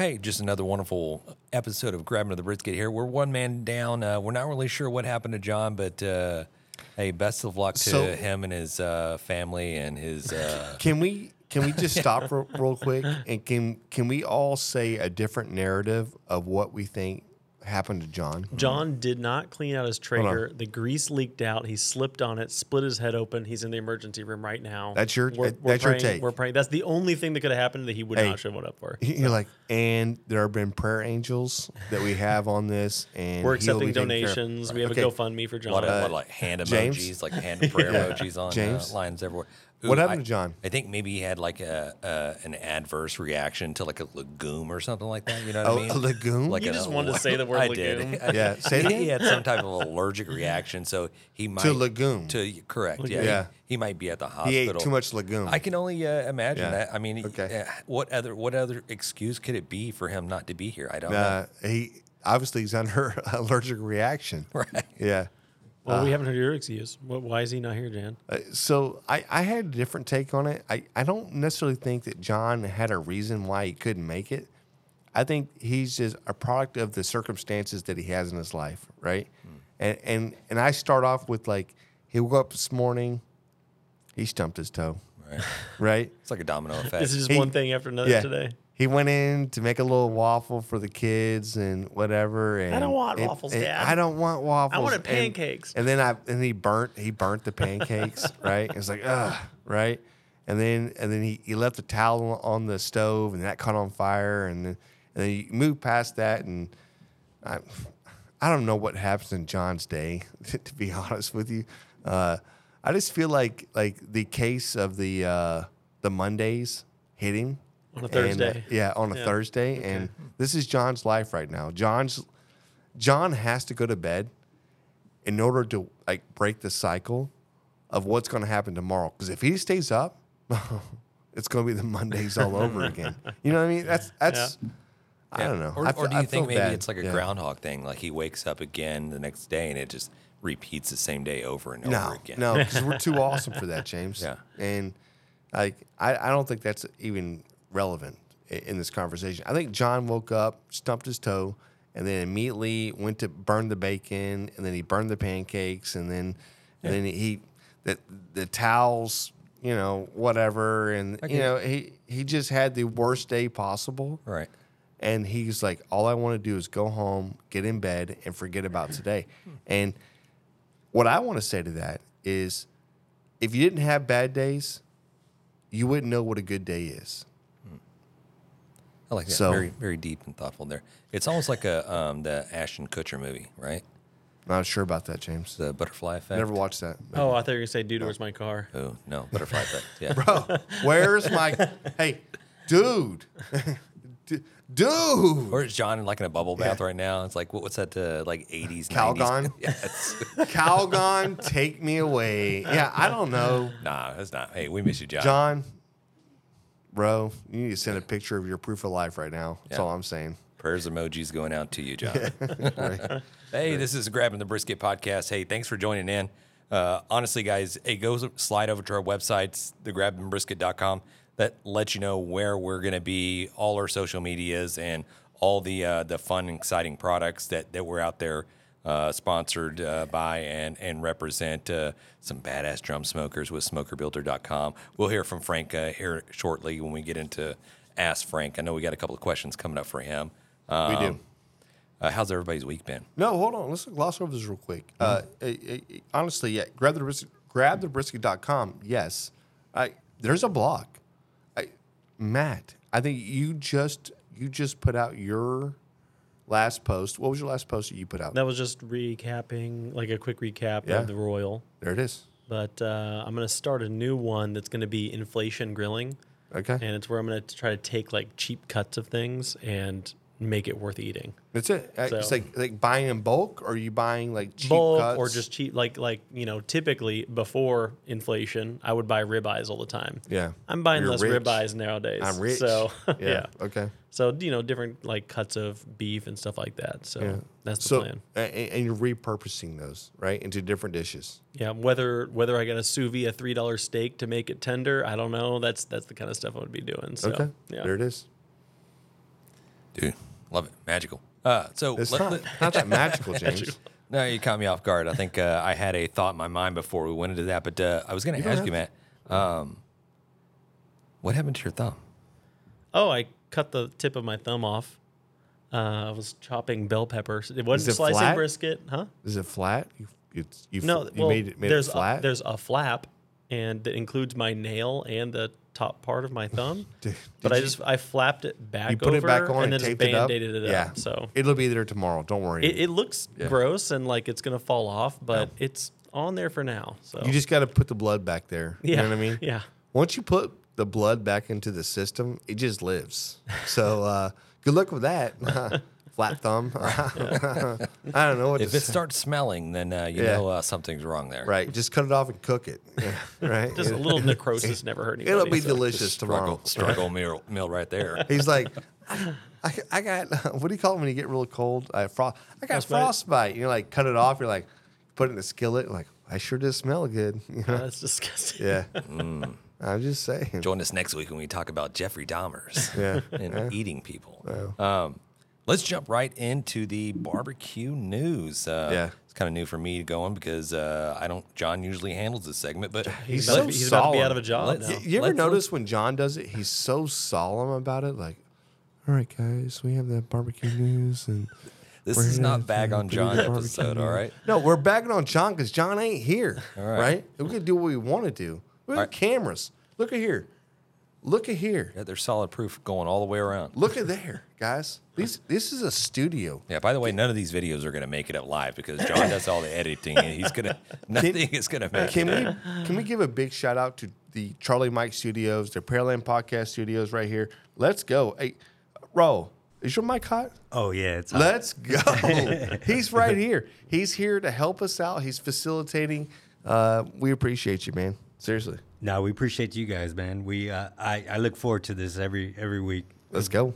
hey, just another wonderful episode of Grab 'Em in the Brisket here. We're one man down. Uh, we're not really sure what happened to John, but uh, hey, best of luck to So- him and his uh, family and his. Uh, Can we can we just stop real, real quick and can can we all say a different narrative of what we think happened to John? John did not clean out his Traeger. The grease leaked out. He slipped on it, split his head open. He's in the emergency room right now. That's your- We're, that- we're that's your praying, take. We're praying. That's the only thing that could have happened that he would Hey. not show up for. You're like, and there have been prayer angels that we have on this, and We're he'll be accepting taken care of. donations. We have Okay. a GoFundMe for John. what, what like hand James? emojis, like hand of prayer emojis on James? uh, lines everywhere. What Ooh, happened I- to John? I think maybe he had like a, a an adverse reaction to like a legume or something like that. You know what Oh, I mean? a legume? Like You an just wanted to say the word I legume. did. Yeah, say it he had some type of allergic reaction, so he might to legume. To correct, yeah, Yeah. He, he might be at the hospital. He ate too much legume. I can only uh, imagine Yeah. that. I mean, Okay. uh, what other what other excuse could it be for him not to be here? I don't know. uh, he obviously he's under allergic reaction. Right. Yeah. Well, we haven't heard your excuse. What, why is he not here, Jan? Uh, so I, I had a different take on it. I, I don't necessarily think that John had a reason why he couldn't make it. I think he's just a product of the circumstances that he has in his life, right? And and and I start off with like he woke up this morning, he stumped his toe, Right. right? It's like a domino effect. This is just He- one thing after another yeah. today. He went in to make a little waffle for the kids and whatever. And I don't want and- waffles, and Dad. I don't want waffles. I wanted And- pancakes. And, then I and he burnt he burnt the pancakes, right? It's like ugh, right? And then and then he, he left the towel on the stove and that caught on fire and then and then you move past that and I I don't know what happens in John's day to be honest with you. Uh, I just feel like like the case of the uh, the Mondays hitting On a and, uh, Thursday. yeah, on a Yeah. Thursday, and this is John's life right now. John's John has to go to bed in order to like break the cycle of what's going to happen tomorrow. Because if he stays up, it's going to be the Mondays all over again. You know what I mean? That's that's. I Yeah. don't know. Or, I or fe- do I you think maybe bad. it's like a Yeah. groundhog thing? Like he wakes up again the next day and it just repeats the same day over and No, over again. no, because we're too awesome for that, James. Yeah. and like I, I don't think that's even relevant in this conversation. I think John woke up, stumped his toe, and then immediately went to burn the bacon, and then he burned the pancakes, and then and then he the the towels, you know, whatever, and I you know he he just had the worst day possible. Right. And he's like, all I want to do is go home, get in bed, and forget about today. And what I want to say to that is if you didn't have bad days, you wouldn't know what a good day is. I like that. So- very, very deep and thoughtful there. It's almost like a um, the Ashton Kutcher movie, right? Not sure about that, James. The Butterfly Effect. Never watched that. Oh, I thought you were going to say, dude, where's my car? Oh no, Butterfly Effect. Yeah. Bro, where's my. hey, dude. Dude. Or is John like in a bubble bath right now? It's like what, what's that? Uh, like eighties, Calgon? Yes. Calgon, take me away. Yeah, I don't know. nah, that's not. Hey, we miss you, John. John, bro, you need to send a picture of your proof of life right now. That's Yeah. all I'm saying. Prayers emojis going out to you, John. hey, this is Grab 'Em in the Brisket podcast. Hey, thanks for joining in. Uh, honestly, guys, hey, go slide over to our websites, thegrabbingbrisket.com. That lets you know where we're going to be, all our social medias, and all the uh, the fun, exciting products that, that we're out there uh, sponsored uh, by and and represent uh, some badass drum smokers with smokerbuilder.com. We'll hear from Frank uh, here shortly when we get into Ask Frank. I know we got a couple of questions coming up for him. We do. Um, Uh, how's everybody's week been? No, hold on. Let's gloss over this real quick. Uh, eh, eh, eh, honestly, yeah, grab the brisket, grab the brisket.com. Yes. I, there's a blog. I, Matt, I think you just you just put out your last post. What was your last post that you put out? That was just recapping, like a quick recap Yeah. of the Royal. There it is. But uh, I'm going to start a new one that's going to be inflation grilling. Okay. And it's where I'm going to try to take like cheap cuts of things and make it worth eating. That's it. Uh, It's So- like like buying in bulk, or are you buying like cheap bulk cuts? or just cheap like like you know typically before inflation i would buy ribeyes all the time yeah. i'm buying You're less rich. ribeyes nowadays I'm rich. so yeah. yeah. Okay. So you know different like cuts of beef and stuff like that so Yeah. that's the so, plan a- a- and you're repurposing those right into different dishes. yeah whether whether i get a sous vide a three dollar steak to make it tender i don't know that's that's the kind of stuff i would be doing so Okay. yeah There it is. Dude, love it. Magical. Uh, so It's let- not, let- not that magical, James. no, you caught me off guard. I think uh, I had a thought in my mind before we went into that, but uh, I was going to ask you, Matt. Um, what happened to your thumb? Oh, I cut the tip of my thumb off. Uh, I was chopping bell peppers. It wasn't it slicing flat? brisket, huh? Is it flat? You, it's, you, No, you well, made it, made there's it flat. A, there's a flap, and that includes my nail and the top part of my thumb. Did- but did I you- just I flapped it back you put over it back on and and, then just taped it up. band-aided it yeah. up. So it'll be there tomorrow. Don't worry. it, it looks Yeah. gross and like it's gonna fall off, but it's on there for now. So you just got to put the blood back there. yeah, You know what I mean? Yeah. Once you put the blood back into the system, it just lives. So uh, good luck with that. Flat thumb. I don't know what If to it say. starts smelling, then uh, you Yeah. know uh, something's wrong there. Right, just cut it off and cook it. Yeah, right. Just a little necrosis never hurt anybody. It'll be so. delicious tomorrow. struggle meal, meal right there. He's like, I, I, I got what do you call it when you get real cold? I fro- I got Frostbite? frostbite. You're like, cut it off. You're like, put it in the skillet. Like, I sure does smell good. You know? That's disgusting. Yeah. Mm. I'm just saying. Join us next week when we talk about Jeffrey Dahmers Yeah. and eating people. Um, let's jump right into the barbecue news. Uh, Yeah. It's kind of new for me to go going because uh, I don't. John usually handles this segment, but He's He's, about, so to be, he's about to be out of a job Let's- now. Y- You ever Let's- notice when John does it, he's so solemn about it? Like, all right, guys, we have the barbecue news, and this we're is not bag on do John barbecue episode. All news." right. No, we're bagging on John because John ain't here. right. right. We can do what we want to do. We have All right. cameras. Look at here. Look at here. Yeah, there's solid proof going all the way around. Look at there, guys. These, this is a studio. Yeah. By the way, none of these videos are going to make it up live because John does all the editing, and he's gonna nothing is going to make Can it. we can we give a big shout out to the Charlie Mike Studios, the Pearland Podcast Studios right here? Let's go. Hey, Ro, is your mic hot? Oh yeah, it's hot. Let's go. He's right here. He's here to help us out. He's facilitating. Uh, we appreciate you, man. Seriously. no. We appreciate you guys, man. We uh, I I look forward to this every every week. Let's go.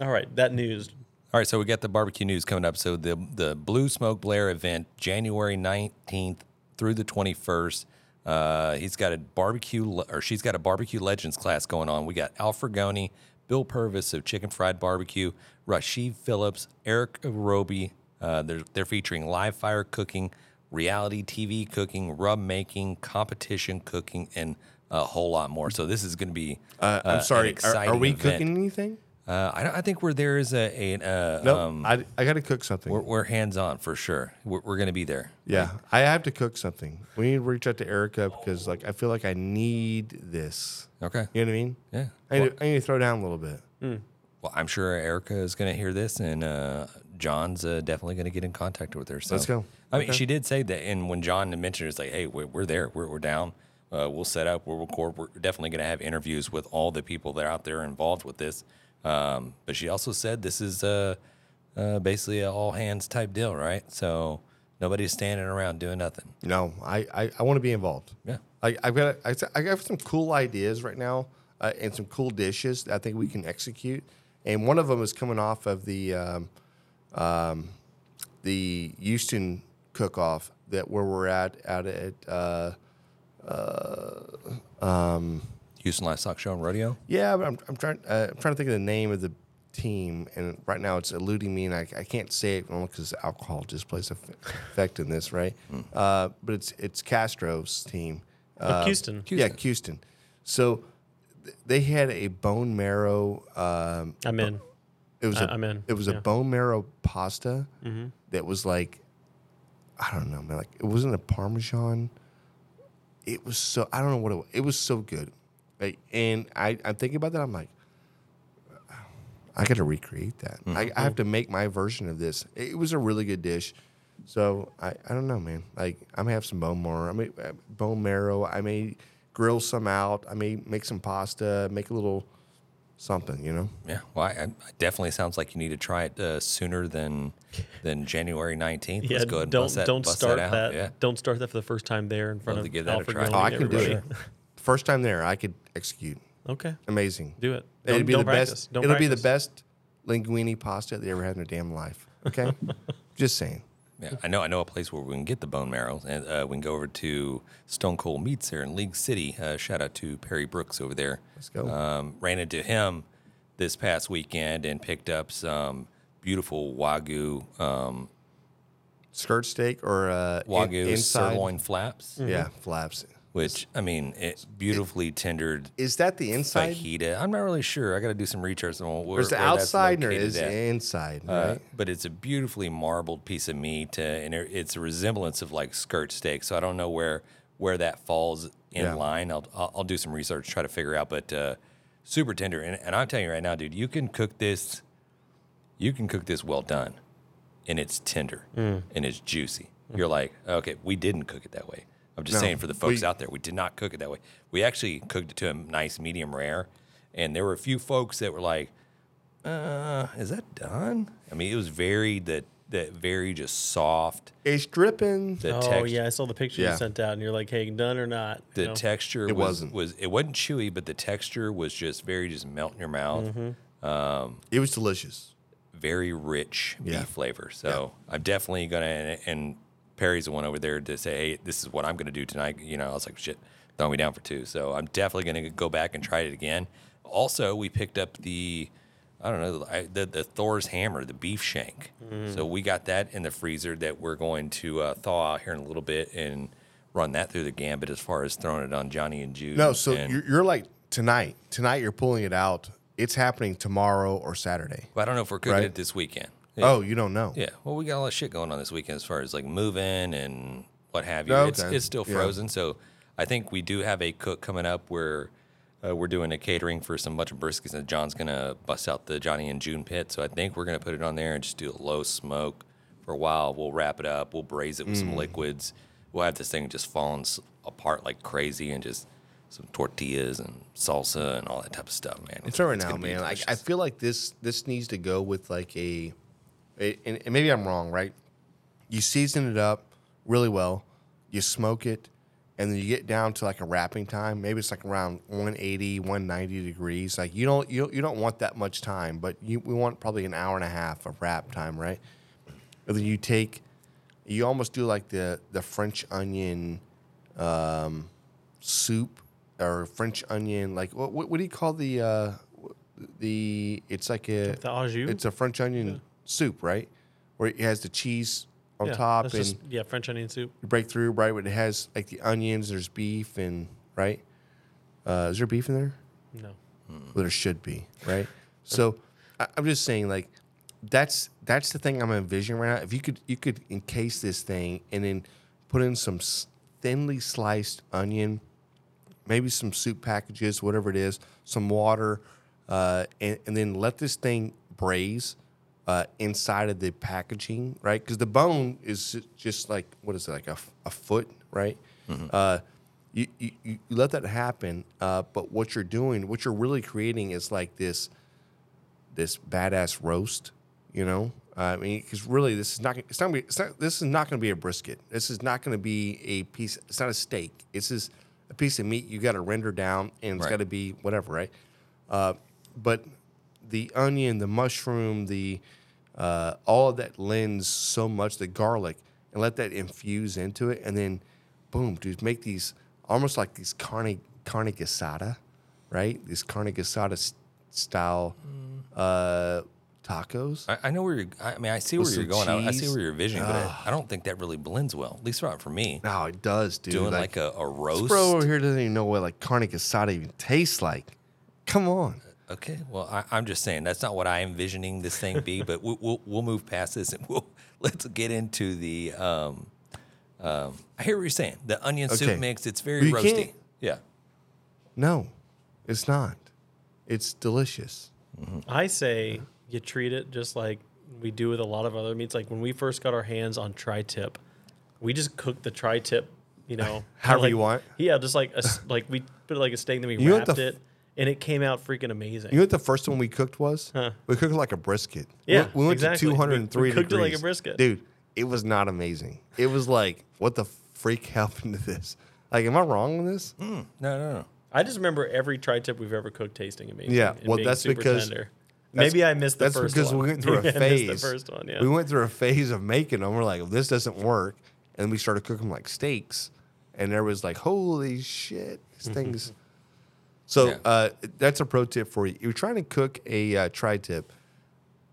All right, that news. All right, so we got the barbecue news coming up. So the the Blue Smoke Blaire event, January nineteenth through the twenty first. Uh, he's got a barbecue, or she's got a barbecue legends class going on. We got Al Frugoni, Bill Purvis of Chicken Fried Barbecue, Rashid Phillips, Eric Roby. Uh, they're they're featuring live fire cooking, reality TV cooking, rub making, competition cooking, and a whole lot more. So this is going to be. Uh, uh, I'm sorry. an Are, are we event. cooking anything? Uh, I, I think we're there is a, a uh, No. um, I, I got to cook something. we're, we're hands on for sure. We're, we're going to be there. yeah, I have to cook something. We need to reach out to Erica because, like, I feel like I need this. Okay. You know what I mean? Yeah. I need, to, I need to throw down a little bit. Well, I'm sure Erica is going to hear this, and uh, John's uh, definitely going to get in contact with her. So. Let's go. I mean, Okay. she did say that, and when John mentioned it, it's like, hey, we're, we're there, we're, we're down. Uh, we'll set up, we'll record. We're definitely going to have interviews with all the people that are out there involved with this. Um, but she also said this is uh, uh, basically an all hands type deal, right? So nobody's standing around doing nothing. No, I, I, I want to be involved. Yeah. I, I've got I, I have some cool ideas right now uh, and some cool dishes that I think we can execute. And one of them is coming off of the um, um, the Houston cook off that where we're at out at uh, uh, um, Houston Livestock Show and Rodeo. yeah. But I'm, I'm trying uh, I'm trying to think of the name of the team, and right now it's eluding me, and I, I can't say it only because alcohol just plays a f- effect in this, right? Uh, but it's it's Castro's team. Oh, Houston. Yeah, Houston. So th- they had a bone marrow. Um, I'm in. it was I- a, I'm in, It was yeah. Mm-hmm. a bone marrow pasta that was like, I don't know, man. Like it wasn't a parmesan. It was so I don't know what it was. It was so good, Like, and I I'm thinking about that. I'm like, I got to recreate that. I, Mm-hmm. I have to make my version of this. It was a really good dish. So I, I don't know, man. Like I may have some bone marrow. I may uh, bone marrow. I may grill some out. I may make some pasta. Make a little something. You know. Yeah, well, I, I it definitely sounds like you need to try it uh, sooner than than January nineteenth. Yeah, Let's go ahead and don't bust that, don't bust start that that. out. Yeah, Don't start that for the first time there in front Love to of give that a Alfred try. Grilling Oh, I and can do everybody. it. First time there, I could execute. Okay, Amazing. do it. It'll Don't, be don't the practice. best. Don't it'll be the practice. best linguine pasta they ever had in their damn life. Okay, just saying. Yeah. I know. I know a place where we can get the bone marrow, and uh, we can go over to Stone Cold Meats there in League City. Uh, shout out to Perry Brooks over there. Let's go. Um, ran into him this past weekend and picked up some beautiful wagyu um, Skirt steak or uh, in- wagyu inside? sirloin flaps, Yeah, flaps. Which I mean, it's beautifully tendered Is that the inside? fajita. I'm not really sure. I got to do some research on where, is the where outside or is at. the inside? Uh, Right. but it's a beautifully marbled piece of meat, uh, and it- it's a resemblance of like skirt steak. So I don't know where where that falls in Yeah. line. I'll, I'll I'll do some research, try to figure out. But uh, super tender, and, and I'm telling you right now, dude, you can cook this. You can cook this well done, and it's tender Mm. and it's juicy. You're like, okay, we didn't cook it that way. I'm just No, saying for the folks we- out there, we did not cook it that way. We actually cooked it to a nice medium rare, and there were a few folks that were like, uh, is that done? I mean, it was very that that very just soft. It's dripping. The oh text, yeah, I saw the picture Yeah. you sent out, and you're like, "Hey, done or not?" the you know? texture It was, wasn't. was it wasn't chewy, but the texture was just very just melt in your mouth. Mm-hmm. It was delicious. Very rich Yeah. beef flavor. So I'm definitely gonna and, and Perry's the one over there to say, hey, this is what I'm gonna do tonight. You know, I was like, shit, throw me down for two. So I'm definitely gonna go back and try it again. Also, we picked up the I don't know I, the the Thor's hammer, the beef shank. Mm. So we got that in the freezer that we're going to uh, thaw out here in a little bit and run that through the gambit as far as throwing it on Johnny and June. No, so and, you're, you're like tonight. Tonight you're pulling it out. It's happening tomorrow or Saturday. But I don't know if we're cooking Right. it this weekend. Oh, you don't know. Yeah, well, we got a lot of shit going on this weekend as far as like moving and what have you. Okay. It's it's still Yeah. frozen, so I think we do have a cook coming up where uh, we're doing a catering for some bunch of briskets, and John's gonna bust out the Johnny and June pit. So I think we're gonna put it on there and just do a low smoke for a while. We'll wrap it up. We'll braise it with Mm. some liquids. We'll have this thing just falling apart like crazy, and just some tortillas and salsa and all that type of stuff, man. Sorry it's now, man. I, I feel like this this needs to go with like a, a and, and maybe I'm wrong, right? You season it up really well, you smoke it, and then you get down to like a wrapping time. Maybe it's like around 180, 190 degrees. Like you don't you you don't want that much time, but you we want probably an hour and a half of wrap time, right? And then you take, you almost do like the the French onion um, soup or French onion. Like what, what, what do you call the uh, the? It's like a the au jus. it's a French onion soup, right? Where it has the cheese on yeah, top and just, yeah, French onion soup. you break through, right? But it has like the onions. There's beef and right. Uh, is there beef in there? No, Well, there should be, right? So I, I'm just saying, like, that's that's the thing I'm envisioning right now. If you could you could encase this thing and then put in some s- thinly sliced onion, maybe some soup packages, whatever it is, some water, uh, and, and then let this thing braise uh, inside of the packaging, right? Because the bone is just like what is it, like a foot, right? Uh, you, you, you let that happen, uh, but what you're doing, what you're really creating is like this this badass roast, you know. I mean, because really, this is not. It's not. It's not. This is not going to be a brisket. This is not going to be a piece. It's not a steak. This is a piece of meat you got to render down, and it's Right. got to be whatever, right? Uh, but the onion, the mushroom, the uh, all of that lends so much. The garlic, and let that infuse into it, and then, boom, dude, make these almost like these carne carne asada, right? These carne asada s- style uh, tacos. I, I know where you're. I mean, I see where you're going. I, I see where you're visioning, but I, I don't think that really blends well. At least not for me. No, it does, dude. Doing like, a, a this roast. bro over here doesn't even know what like carne asada even tastes like. Come on. Okay, well, I, I'm just saying that's not what I envisioning this thing be. but we'll, we'll we'll move past this and we'll let's get into the. Um, um, I hear what you're saying. The onion Okay. soup mix. It's very Well, roasty. can't- Yeah. No, it's not. It's delicious. I say you treat it just like we do with a lot of other meats. Like when we first got our hands on tri-tip, we just cooked the tri-tip, you know, However like- you want. Yeah, just like a s like we put it like a steak, then we You wrapped the it, and it came out freaking amazing. You know what the first one we cooked was? Huh. We cooked like a brisket. We- Yeah, we, went exactly. to We- we 203 cooked it like a brisket. Dude, it was not amazing. It was like, what the freak happened to this? Like, am I wrong on this? Hmm. No, no, no. I just remember every tri-tip we've ever cooked tasting amazing. Yeah, well, being that's super because- Tender. That's- Maybe I missed the That's first because one. we went through a Maybe I missed phase. the first one, yeah. We went through a phase of making them. We're like, well, this doesn't work. And then we started cooking like steaks. And there was like, holy shit, these things. So Yeah. uh, that's a pro tip for you. You're trying to cook a uh, tri-tip,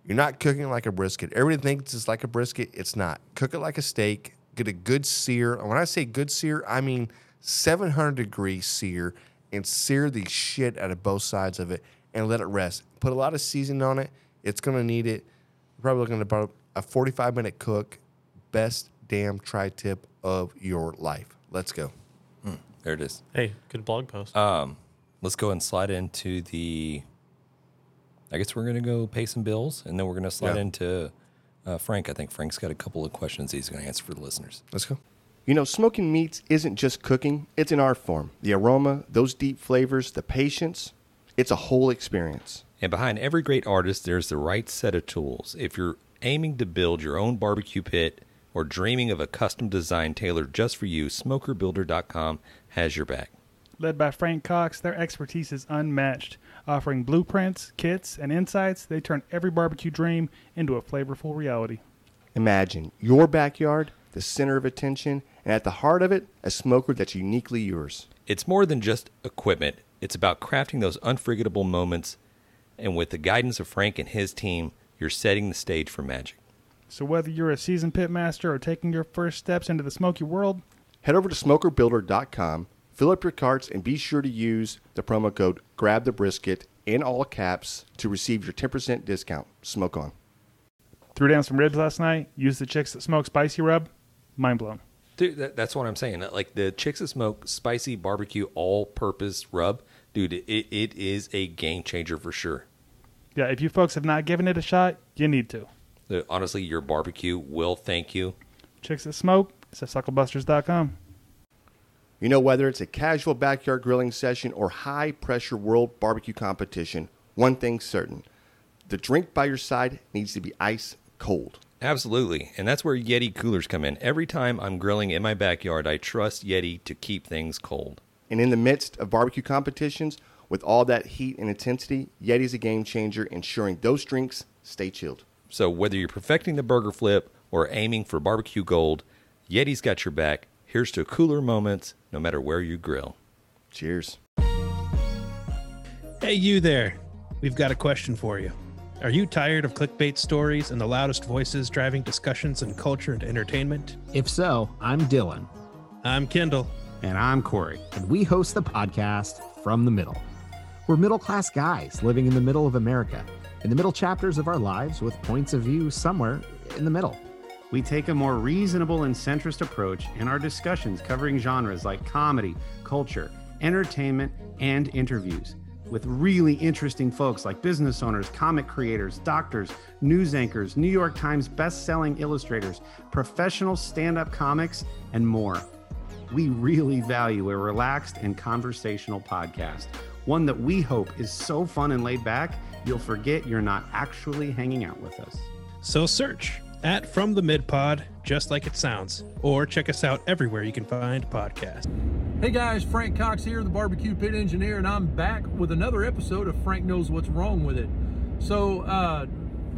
you're not cooking like a brisket. Everybody thinks it's like a brisket. It's not. Cook it like a steak. Get a good sear. And when I say good sear, I mean 700 degree sear and sear the shit out of both sides of it and let it rest. Put a lot of seasoning on it. It's going to need it. You're probably looking at about a 45 minute cook. Best damn tri-tip of your life. Let's go. There it is. Hey, good blog post. Um, let's go and slide into the. I guess we're going to go pay some bills, and then we're going to slide Yeah. into uh, Frank. I think Frank's got a couple of questions he's going to answer for the listeners. Let's go. You know, smoking meats isn't just cooking, it's an art form. The aroma, those deep flavors, the patience, it's a whole experience. And behind every great artist, there's the right set of tools. If you're aiming to build your own barbecue pit or dreaming of a custom design tailored just for you, SmokerBuilder.com has your back. Led by Frank Cox, their expertise is unmatched. Offering blueprints, kits, and insights, they turn every barbecue dream into a flavorful reality. Imagine your backyard, the center of attention, and at the heart of it, a smoker that's uniquely yours. It's more than just equipment, it's about crafting those unforgettable moments. And with the guidance of Frank and his team, you're setting the stage for magic. So whether you're a seasoned pitmaster or taking your first steps into the smoky world, Head over to smokerbuilder.com, fill up your carts, and be sure to use the promo code GRABTHEBRISKET in all caps to receive your 10% discount. Smoke on. threw down some ribs last night, used the chicks that smoke spicy rub, mind blown. Dude, that, that's what I'm saying. Like the Chicks That Smoke spicy barbecue all purpose rub, dude, it, it is a game changer for sure. Yeah, if you folks have not given it a shot, you need to. The- honestly, your barbecue will thank you. Chicks that smoke, it's at sucklebusters.com. You know, whether it's a casual backyard grilling session or high pressure world barbecue competition, one thing's certain the drink by your side needs to be ice cold. Absolutely. And that's where Yeti coolers come in. Every time I'm grilling in my backyard, I trust Yeti to keep things cold. And in the midst of barbecue competitions, with all that heat and intensity, Yeti's a game changer, ensuring those drinks stay chilled. So whether you're perfecting the burger flip or aiming for barbecue gold, Yeti's got your back. Here's to cooler moments no matter where you grill. Cheers. Hey, you there. We've got a question for you. Are you tired of clickbait stories and the loudest voices driving discussions in culture and entertainment? If so, I'm Dylan. I'm Kendall. And I'm Corey. And we host the podcast From the Middle. We're middle class guys living in the middle of America, in the middle chapters of our lives with points of view somewhere in the middle. We take a more reasonable and centrist approach in our discussions covering genres like comedy, culture, entertainment, and interviews with really interesting folks like business owners, comic creators, doctors, news anchors, New York Times best-selling illustrators, professional stand-up comics, and more. We really value a relaxed and conversational podcast, one that we hope is so fun and laid back, you'll forget you're not actually hanging out with us. So search at From the Mid Pod, just like it sounds, or check us out everywhere you can find podcasts. Hey guys, Frank Cox here, the barbecue pit engineer, and I'm back with another episode of Frank Knows What's Wrong with It. So, uh,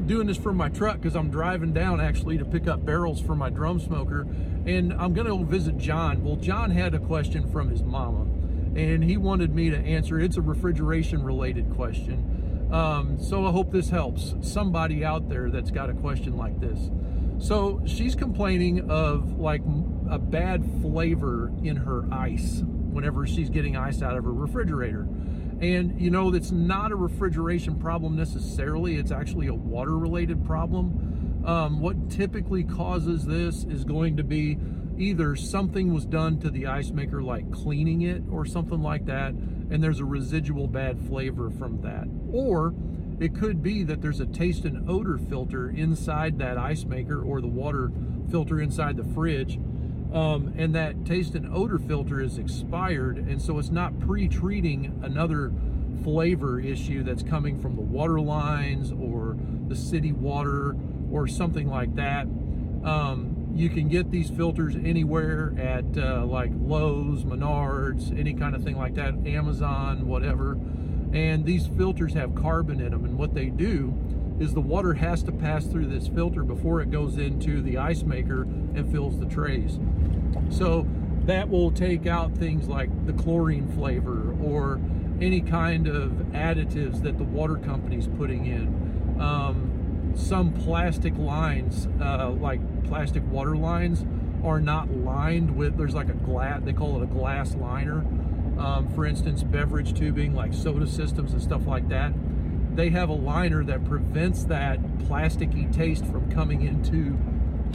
doing this from my truck because I'm driving down actually to pick up barrels for my drum smoker, and I'm gonna go visit John. Well, John had a question from his mama, and he wanted me to answer. It's a refrigeration related question. Um, so I hope this helps somebody out there that's got a question like this. So she's complaining of like a bad flavor in her ice whenever she's getting ice out of her refrigerator. And you know, that's not a refrigeration problem necessarily, it's actually a water related problem. Um, what typically causes this is going to be either something was done to the ice maker, like cleaning it or something like that, and there's a residual bad flavor from that. Or it could be that there's a taste and odor filter inside that ice maker or the water filter inside the fridge. Um, and that taste and odor filter is expired, and so it's not pre treating another flavor issue that's coming from the water lines or the city water or something like that. Um, you can get these filters anywhere at uh, like Lowe's, Menards, any kind of thing like that, Amazon, whatever. And these filters have carbon in them, and what they do is the water has to pass through this filter before it goes into the ice maker and fills the trays. So that will take out things like the chlorine flavor or any kind of additives that the water company's putting in. Um, some plastic lines, uh, like plastic water lines, are not lined with. There's like a glass. They call it a glass liner. Um, for instance, beverage tubing, like soda systems and stuff like that. They have a liner that prevents that plasticky taste from coming into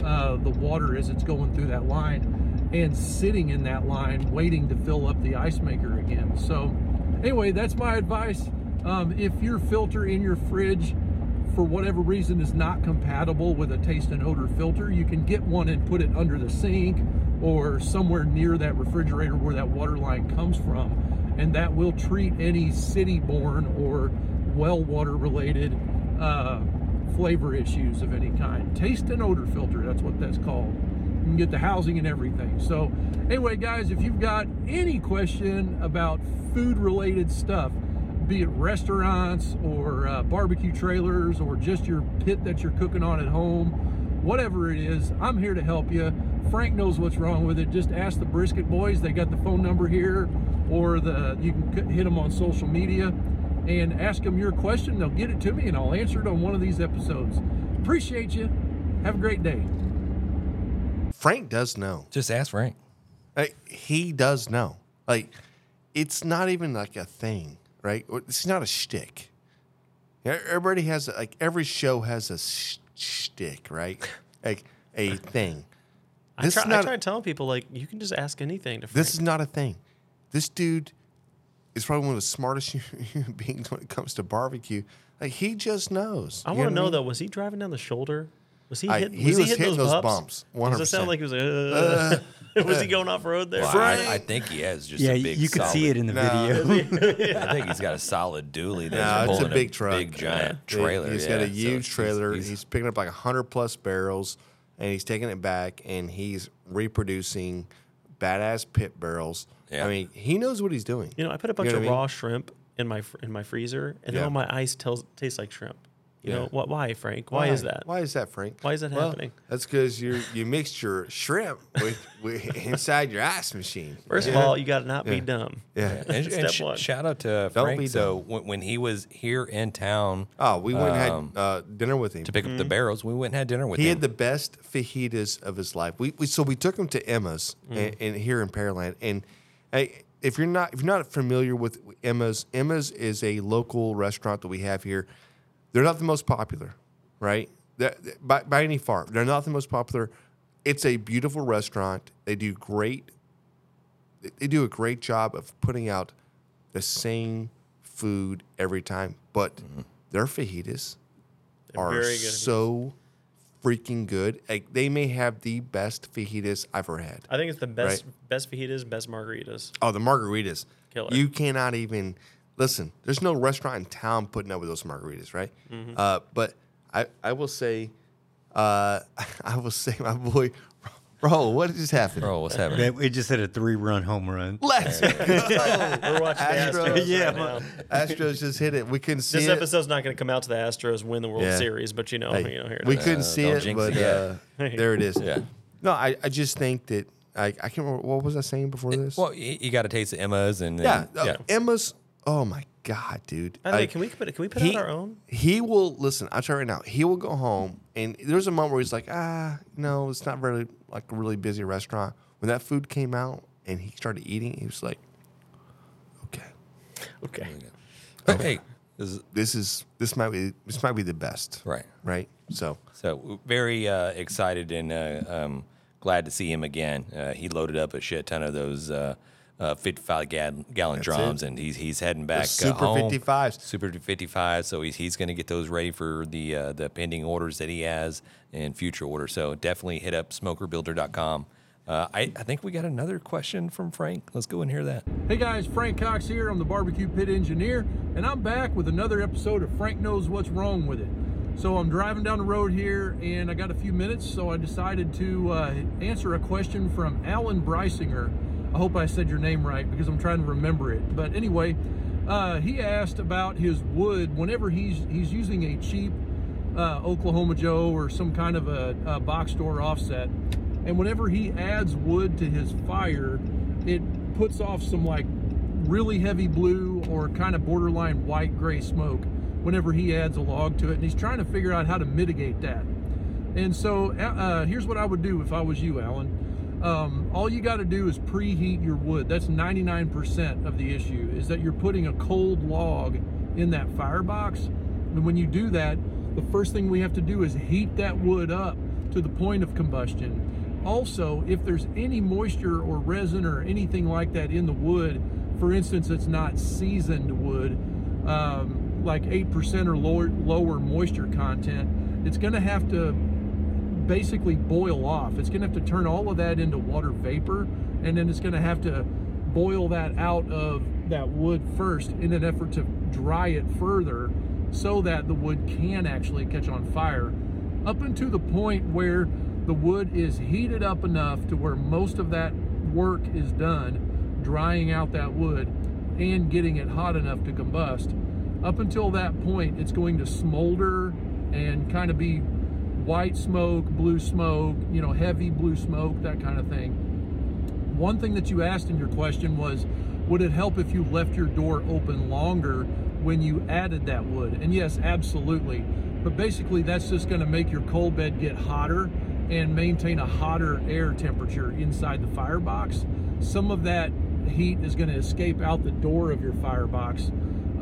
uh, the water as it's going through that line and sitting in that line waiting to fill up the ice maker again. So, anyway, that's my advice. Um, if your filter in your fridge, for whatever reason, is not compatible with a taste and odor filter, you can get one and put it under the sink or somewhere near that refrigerator where that water line comes from. And that will treat any city born or well water related uh, flavor issues of any kind. Taste and odor filter, that's what that's called. You can get the housing and everything. So, anyway, guys, if you've got any question about food related stuff, be it restaurants or uh, barbecue trailers or just your pit that you're cooking on at home, whatever it is, I'm here to help you. Frank knows what's wrong with it. Just ask the Brisket Boys. They got the phone number here, or the you can hit them on social media and ask them your question. They'll get it to me, and I'll answer it on one of these episodes. Appreciate you. Have a great day. Frank does know. Just ask Frank. Like, he does know. Like, it's not even like a thing, right? It's not a shtick. Everybody has like every show has a sh- shtick, right? Like a thing. I try, is not I try telling people like you can just ask anything to. Frank. This is not a thing. This dude is probably one of the smartest human beings when it comes to barbecue. Like he just knows. I want to know though. Was he driving down the shoulder? Was he I- hitting? he was, was he hitting hitting those, those bumps? bumps, Does it sound 100%. like he was? Uh, was he going off road there? Well, I, I think he has just Yeah, a you big. you could see it in the No. video. I think he's got a solid dually. That's No, it's a pulling big truck. big giant He- trailer. He's yeah. got a huge he's- trailer. He's, he's- picking up like hundred plus barrels, and he's taking it back, and he's reproducing badass pit barrels. Yeah. I mean, he knows what he's doing. You know, I put a bunch know of what I mean? raw shrimp in my fr- in my freezer, and Yeah. then all my ice tells tastes like shrimp. You Yeah. know what? Why, Frank? Why, is that? Why is that, Frank? Why is that Well, happening? That's because you you mixed your shrimp with, with inside your ice machine. First of all, you got to not be dumb. Yeah. And, and Step sh- one. shout out to Don't Frank. be So when, when he was here in town Oh, we went and Um, had uh, dinner with him. to pick up the barrels, we went and had dinner with He him. He had the best fajitas of his life. We, we so we took him to Emma's and, and here in Pearland. And hey, if you're not if you're not familiar with Emma's, Emma's is a local restaurant that we have here. They're not the most popular, right? By, by any far, they're not the most popular. It's a beautiful restaurant. They do great. they- do a great job of putting out the same food every time, but mm-hmm. their fajitas are very good. so freaking good. Like they may have the best fajitas I've ever had. I think it's the best best fajitas, best margaritas. Oh, the margaritas. Killer. You cannot even listen. There's no restaurant in town putting up with those margaritas, right? Mm-hmm. Uh, but I, I will say, uh, I will say, my boy, bro, what just happened? Bro, what's happening? Man, we just hit a three-run home run. Let's go. We're watching Astros. Astros. Yeah, right now. Astros just hit it. We couldn't see This it. episode's not going to come out to the Astros win the World Yeah. Series, but you know, Hey, you know, here it we is. couldn't Uh, see it, but it, uh, there it is. Yeah. No, I, I just think that I, I can't remember what was I saying before this. Well, you, you got to taste the Emma's and yeah, then, uh, Emma's. Oh my god, dude! By the way, Like, can we put can we put he, out our own? He will listen. I'll tell you right now. He will go home, and there's a moment where he's like, ah, no, it's not really like a really busy restaurant. When that food came out and he started eating, he was like, okay, Okay. But hey, this is, this is this might be this might be the best, right. right? So So very uh, excited and uh, um, glad to see him again. Uh, he loaded up a shit ton of those uh, uh, 55 gal- gallon drums, it. and he's he's heading back uh, Super home. 55s. Super 55. So he's he's going to get those ready for the uh, the pending orders that he has and future orders. So definitely hit up smokerbuilder.com. Uh, I, I think we got another question from Frank. Let's go and hear that. Hey guys, Frank Cox here. I'm the barbecue pit engineer, and I'm back with another episode of Frank Knows What's Wrong with It. So I'm driving down the road here, and I got a few minutes, so I decided to uh, answer a question from Alan Breisinger. I hope I said your name right because I'm trying to remember it. But anyway, uh, he asked about his wood whenever he's he's using a cheap uh, Oklahoma Joe or some kind of a, a box store offset. And whenever he adds wood to his fire, it puts off some like really heavy blue or kind of borderline white gray smoke whenever he adds a log to it, and he's trying to figure out how to mitigate that. And so uh, uh, here's what I would do if I was you, Alan. Um, all you got to do is preheat your wood. That's 99% of the issue is that you're putting a cold log in that firebox. And when you do that, the first thing we have to do is heat that wood up to the point of combustion. Also, if there's any moisture or resin or anything like that in the wood, for instance, it's not seasoned wood, um, like 8% or lower, lower moisture content, it's going to have to basically boil off. It's going to have to turn all of that into water vapor, and then it's going to have to boil that out of that wood first in an effort to dry it further so that the wood can actually catch on fire up until the point where the wood is heated up enough to where most of that work is done drying out that wood and getting it hot enough to combust up until that point it's going to smolder and kind of be white smoke blue smoke you know heavy blue smoke that kind of thing. One thing that you asked in your question was would it help if you left your door open longer when you added that wood? And yes absolutely. But basically that's just going to make your coal bed get hotter and maintain a hotter air temperature inside the firebox. Some of that heat is going to escape out the door of your firebox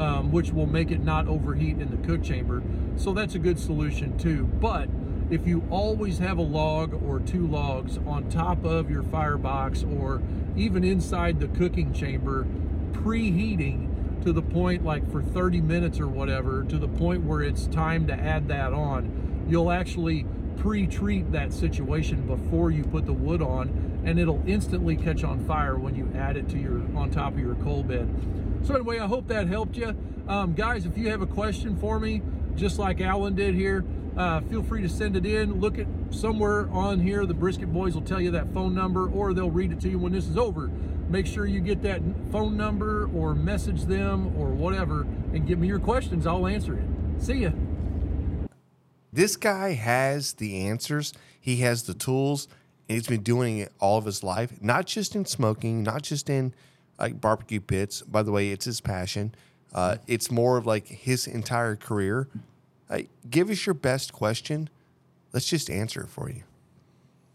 um, which will make it not overheat in the cook chamber. So that's a good solution too. But if you always have a log or two logs on top of your firebox or even inside the cooking chamber preheating to the point like for 30 minutes or whatever to the point where it's time to add that on you'll actually pre-treat that situation before you put the wood on and it'll instantly catch on fire when you add it to your on top of your coal bed so anyway i hope that helped you um, guys if you have a question for me just like alan did here uh, feel free to send it in look at somewhere on here the brisket boys will tell you that phone number or they'll read it to you when this is over make sure you get that phone number or message them or whatever and give me your questions i'll answer it see ya This guy has the answers. He has the tools. And he's been doing it all of his life, not just in smoking, not just in like barbecue pits. By the way, it's his passion. Uh, it's more of like his entire career. Like, give us your best question. Let's just answer it for you.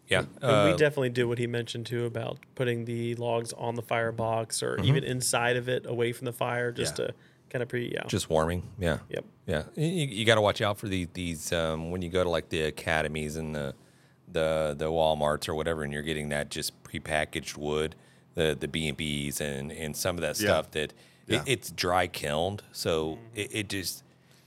Yeah. And uh, we definitely do what he mentioned too about putting the logs on the firebox or even inside of it away from the fire just Yeah. to kind of pre yeah. just warming. Yeah. Yep. Yeah. You, you got to watch out for the, these um, when you go to like the academies and the the the WalMarts or whatever, and you're getting that just prepackaged wood, the the B and B's and and some of that Yeah. stuff that Yeah. it, it's dry kilned, so it, it just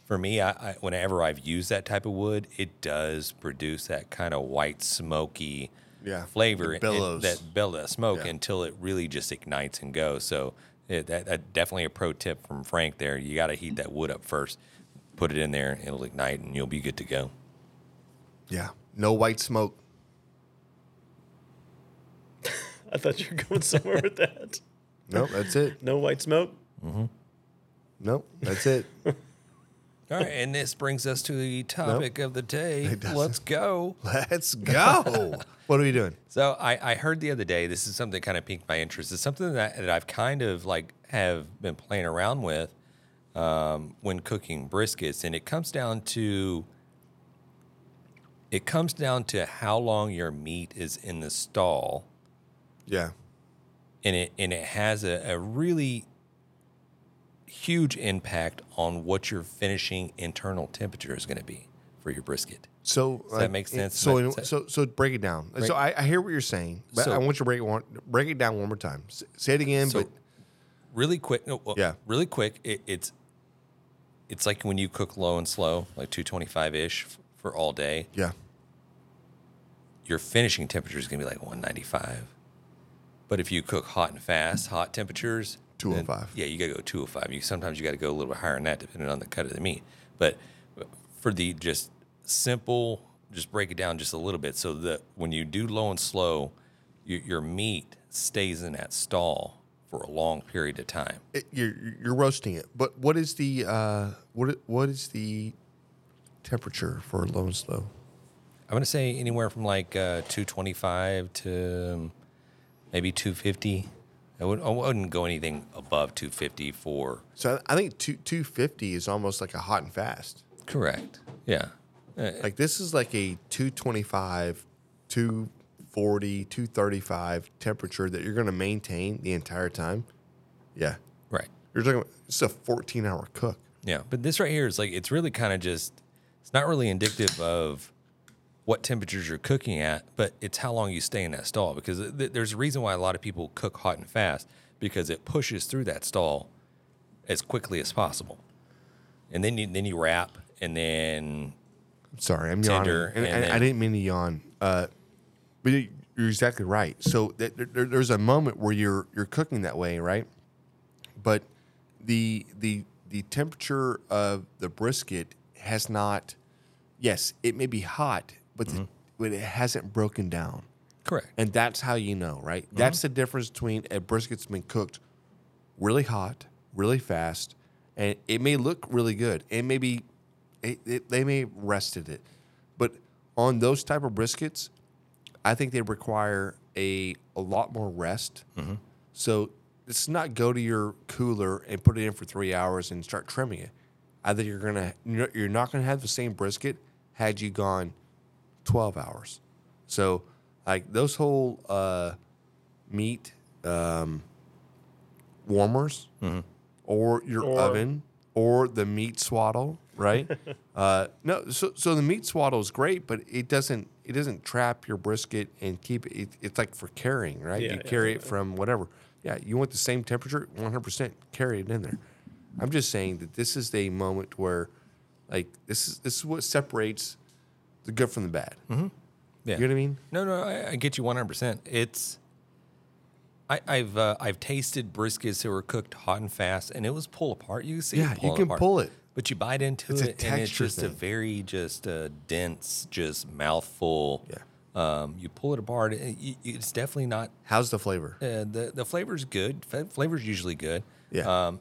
for me, I, I whenever I've used that type of wood, it does produce that kind of white smoky Yeah. flavor, It and billows. that billow of smoke Yeah. until it really just ignites and goes. So it, that, that definitely a pro tip from Frank there. You got to heat that wood up first, put it in there, it'll ignite, and you'll be good to go. Yeah. No white smoke. I thought you were going somewhere with that. Nope, that's it. No white smoke. Mm-hmm. Nope, that's it. All right, and this brings us to the topic of the day. doesn't. Let's go. Let's go. what are we doing? So I, I heard the other day. This is something that kind of piqued my interest. It's something that, that I've kind of like have been playing around with um, when cooking briskets, and it comes down to it comes down to how long your meat is in the stall, Yeah. and it and it has a, a really huge impact on what your finishing internal temperature is going to be for your brisket. So Does that makes sense? So, in- so, so break it down. so I, I hear what you're saying, but So- I want you to break it one, break it down one more time. Say it again, So, but really quick. No, well, Yeah. really quick. It, it's it's like when you cook low and slow, like 225 ish for all day. yeah, Your finishing temperature is going to be like 195. But if you cook hot and fast, hot temperatures, then- 205. Yeah, you got to go 205. You sometimes you got to go a little bit higher than that, depending on the cut of the meat. But for the just simple, just break it down just a little bit, so that when you do low and slow, your, your meat stays in that stall for a long period of time. it, you're you're roasting it. But what is the uh, what what is the temperature for low and slow? I'm going to say anywhere from like uh, 225 to um, maybe 250 I, would, I wouldn't go anything above 250 for So I think two two fifty is almost like a hot and fast. correct. Yeah. Uh, Like this is like a 225, 240, 235 temperature that you're going to maintain the entire time. Yeah. right. You're talking about it's a 14 hour cook. Yeah, but this right here is like it's really kind of just it's not really indicative of what temperatures you're cooking at, but it's how long you stay in that stall because th- there's a reason why a lot of people cook hot and fast because it pushes through that stall as quickly as possible. And then you then you wrap and then sorry, I'm yawning. And, and and I didn't mean to yawn. Uh, but you- you're exactly right. So th- there, there- there's a moment where you're you're cooking that way, right? But the the the temperature of the brisket has not. Yes, it may be hot, but, the, mm-hmm. but it hasn't broken down. correct. And that's how you know, right? Mm-hmm. That's the difference between a brisket's been cooked really hot, really fast, and it may look really good. It may be, it, it, they may have rested it, but on those type of briskets, I think they require a a lot more rest. Mm-hmm. So it's not go to your cooler and put it in for three hours and start trimming it. I think you're gonna you're not gonna have the same brisket had you gone twelve hours. So like those whole uh, meat um, warmers or your Or- oven or the meat swaddle, right? uh, no, so so the meat swaddle is great, but it doesn't it doesn't trap your brisket and keep it. it it's like for carrying, right? Yeah, you yeah, carry it from whatever. Yeah, you want the same temperature, one hundred percent. Carry it in there. I'm just saying that this is a moment where, like, this is this is what separates the good from the bad. Mm-hmm. Yeah. You know what I mean? No, no, I, I get you 100%. It's I, I've uh, I've tasted briskets that were cooked hot and fast, and it was pull apart. You see, Yeah, it you can apart. pull it. but you bite into It's it, and it's just a very just a dense, just mouthful. Yeah. Um, you pull it apart. you- It's definitely not. How's the flavor? Uh, the the flavor's good. Flavor's usually good. Yeah. Um,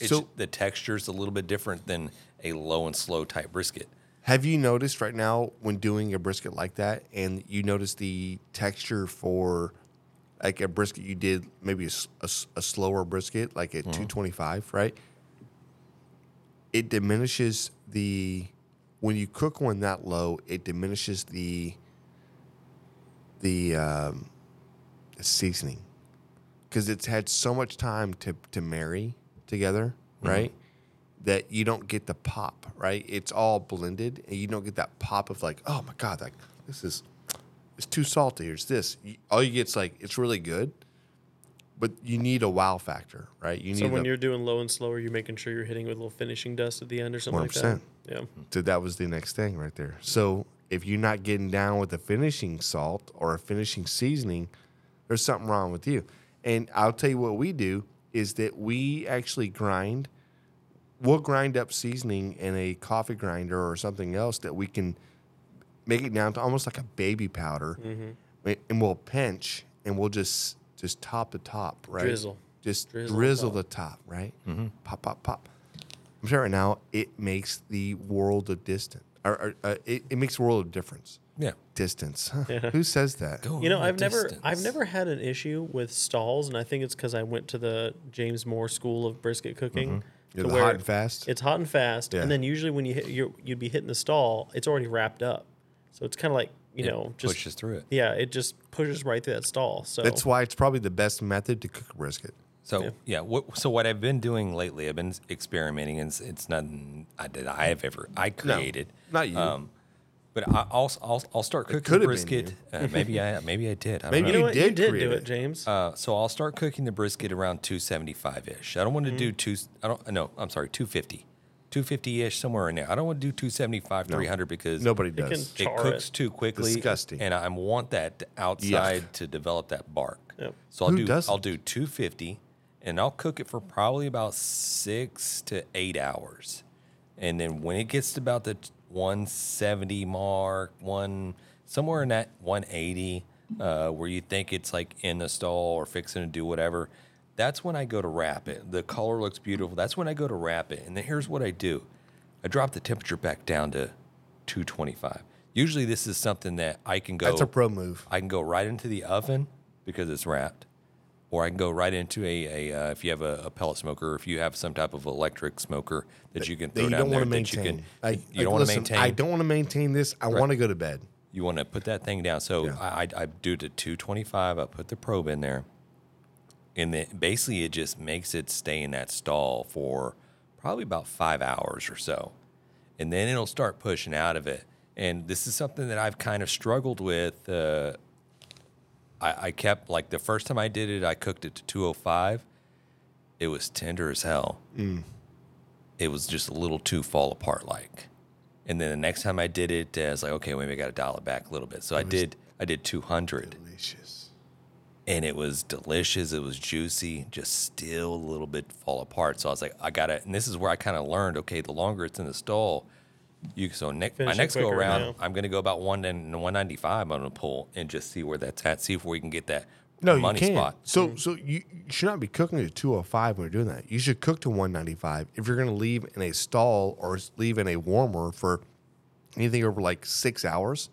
it's, So- the texture's a little bit different than a low and slow type brisket. Have you noticed right now when doing a brisket like that, and you notice the texture for like a brisket you did, maybe a slower brisket, like at 225, right? It diminishes the when you cook one that low, it diminishes the the um, seasoning because it's had so much time to to marry together, right? That you don't get the pop, right? It's all blended, and you don't get that pop of like, oh my god, like this is it's too salty. Or it's this. You- All you get's like it's really good, but you need a wow factor, right? You need So when a- you're doing low and slower, you're making sure you're hitting with a little finishing dust at the end or something like that. 100%. Yeah. So that was the next thing right there. So if you're not getting down with a finishing salt or a finishing seasoning, there's something wrong with you. And I'll tell you what we do is that we actually grind. We'll grind up seasoning in a coffee grinder or something else that we can make it down to almost like a baby powder, Mm-hmm. and we'll pinch and we'll just just top the top, right? Drizzle. Just Drizzle on drizzle top. the top, right? Pop, pop, pop. I'm sure right now it makes the world of distance. Or, or uh, it, it makes a world of difference. Yeah. Distance. Who says that? Go You know, I've never. I've never had an issue with stalls, and I think it's because I went to the James Moore School of Brisket Cooking. Yeah, to the where hot and fast? It's hot and fast, Yeah. and then usually when you hit, you're, you'd be hitting the stall, it's already wrapped up, so it's kind of like you It know just pushes through it. Yeah, it just pushes right through that stall. So That's why it's probably the best method to cook a brisket. So Yeah. yeah, what, so what I've been doing lately, I've been experimenting, and it's, it's nothing I did I have ever I created. not you. Um, but I, I'll, I'll I'll start cooking could the have been brisket. Uh, maybe I maybe I did. I don't Maybe you know. know what? You did did create do it. it, James. Uh, so I'll start cooking the brisket around 275 ish. I don't want to do two. I don't. No, I'm sorry, 250, 250 ish somewhere in there. I don't want to do 275, 300 because Nobody can does. it char cooks it. too quickly. Disgusting. And I want that outside to develop that bark. Yep. So I'll Who do doesn't? I'll do 250 and I'll cook it for probably about 6 to 8 hours. And then when it gets to about the 170 mark, one somewhere in that 180 uh, where you think it's like in the stall or fixing to do whatever, that's when I go to wrap it. The color looks beautiful. That's when I go to wrap it. And then here's what I do. I drop the temperature back down to 225. Usually this is something that I can go That's a pro move. I can go right into the oven because it's wrapped, or I can go right into a, a uh, if you have a, a pellet smoker, or if you have some type of electric smoker that you can throw you down there to that you can Like, you like, don't want to maintain. I don't want to maintain this. I want to go to bed. You want to put that thing down. So Yeah. I, I, I do it at 225. I put the probe in there. And then basically it just makes it stay in that stall for probably about five hours or so. And then it'll start pushing out of it. And this is something that I've kind of struggled with. Uh, I, I kept, like, the first time I did it, I cooked it to 205. It was tender as hell. Mm. It was just a little too fall apart like. And then the next time I did it, uh, I was like, okay, maybe I got to dial it back a little bit. So I did, I did 200, Delicious. and it was delicious. It was juicy, just still a little bit fall apart. So I was like, I got to, and this is where I kind of learned, okay, the longer it's in the stall, you so ne- my Finish it next go quicker, around, yeah. I'm going to go about one and 195. I'm going to pull and just see where that's at, see if we can get that No, money you can't. spot. So, so you, you should not be cooking to 205 when you're doing that. You should cook to 195 if you're going to leave in a stall or s- leave in a warmer for anything over like six hours.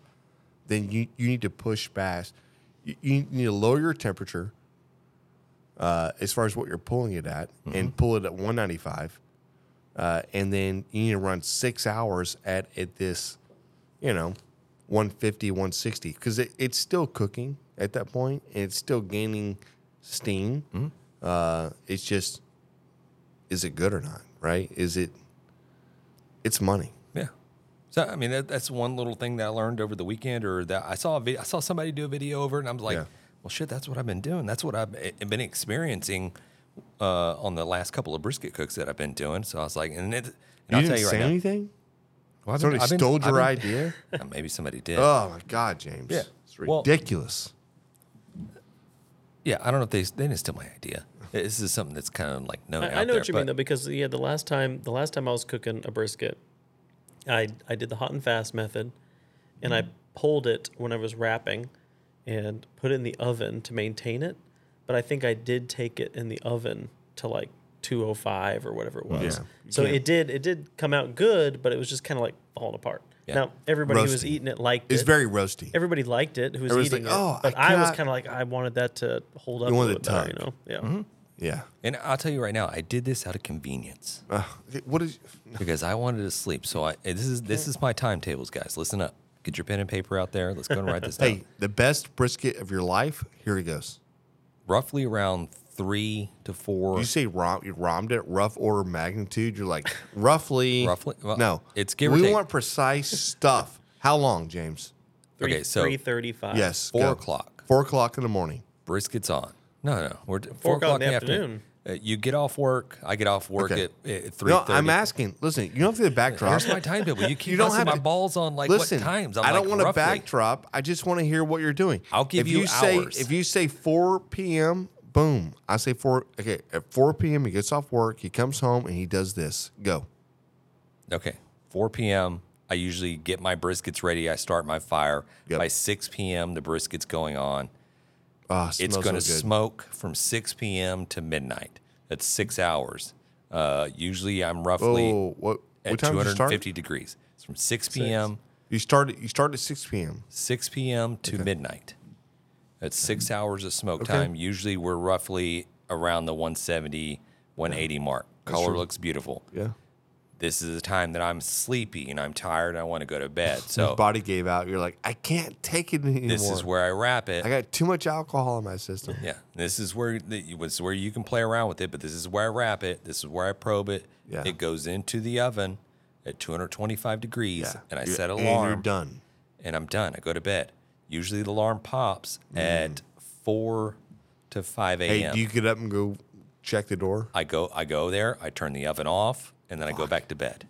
Then you, you need to push past. You, you need to lower your temperature uh, as far as what you're pulling it at, and pull it at 195. Uh, and then you need to run six hours at at this, you know, 150, 160, because it, it's still cooking at that point, and it's still gaining steam. Uh, it's just, is it good or not? Right? Is it? It's money. Yeah. So I mean that, that's one little thing that I learned over the weekend, or that I saw a video, I saw somebody do a video over, it, and I was like, Yeah. well, shit, that's what I've been doing. That's what I've eh, been experiencing uh, on the last couple of brisket cooks that I've been doing. So I was like, and, it, and You I'll didn't tell you right say now, anything. Well, I've been- Somebody I've been- stole I've your been- idea. Uh, maybe somebody did. Oh my God, James! Yeah. it's Well- ridiculous. yeah, I don't know if they they didn't steal my idea. This is something that's kind of like known out I, I know there, what you mean but- though, because yeah, the last time the last time I was cooking a brisket, I I did the hot and fast method, and I pulled it when I was wrapping, and put it in the oven to maintain it. But I think I did take it in the oven to like 205 or whatever it was. Yeah, so can't- it did it did come out good, but it was just kind of like falling apart. Yeah. Now everybody who was eating it liked It's it. very roasty. Everybody liked it who was Everyone's eating like, it. "Oh, I but I, was kind of like I wanted that to hold up You a wanted little bit it better, you know? Yeah. Mm-hmm. Yeah. And I'll tell you right now, I did this out of convenience. Uh, what is? because I wanted to sleep. So I this is this is my timetables, guys. Listen up. Get your pen and paper out there. Let's go and write this down. Hey, the best brisket of your life. Here he goes. Roughly around three to four. You say rom, you rommed it, rough order magnitude. You're like roughly. Roughly? Well, no, it's give or We take. want precise stuff. How long, James? okay, so 335. Yes, four go. o'clock. Four o'clock in the morning. Brisket's on. No, no, we're four, o'clock o'clock in the afternoon. Uh, Uh, you get off work. I get off work Okay. at, at three No. I'm asking. Listen, you don't have to backdrop. Here's my timetable. You keep You don't have my to- balls on like Listen, what times. I'm I don't like, want to backdrop. I just want to hear what you're doing. I'll give if you say, hours. If you say 4 p.m., boom. I say 4. Okay, at 4 p.m., he gets off work. He comes home and he does this. Go. Okay, 4 p.m. I usually get my briskets ready. I start my fire. Yep. By 6 p.m., the brisket's going on. Ah, It's going to so smoke from 6 p.m. to midnight. That's six hours. Uh, usually, I'm roughly Oh, what, at what start? 250 degrees. It's from 6 p.m. You start, you start at 6 p.m. 6 p.m. to midnight. That's six hours of smoke Okay. time. Usually, we're roughly around the 170, 180 mark. Color looks beautiful. Yeah. This is the time that I'm sleepy and I'm tired and I want to go to bed. So body gave out. You're like, I can't take it anymore. this is where I wrap it. I got too much alcohol in my system. Yeah, this is where the, this is where you can play around with it, but this is where I wrap it. This is where I probe it. Yeah. It goes into the oven at 225 degrees, Yeah. and I You're- set and alarm. And you're done. and I'm done. I go to bed. Usually the alarm pops at four to five Mm. Hey, a.m. do you get up and go check the door? I go I go there. I turn the oven off, and then I go back to bed.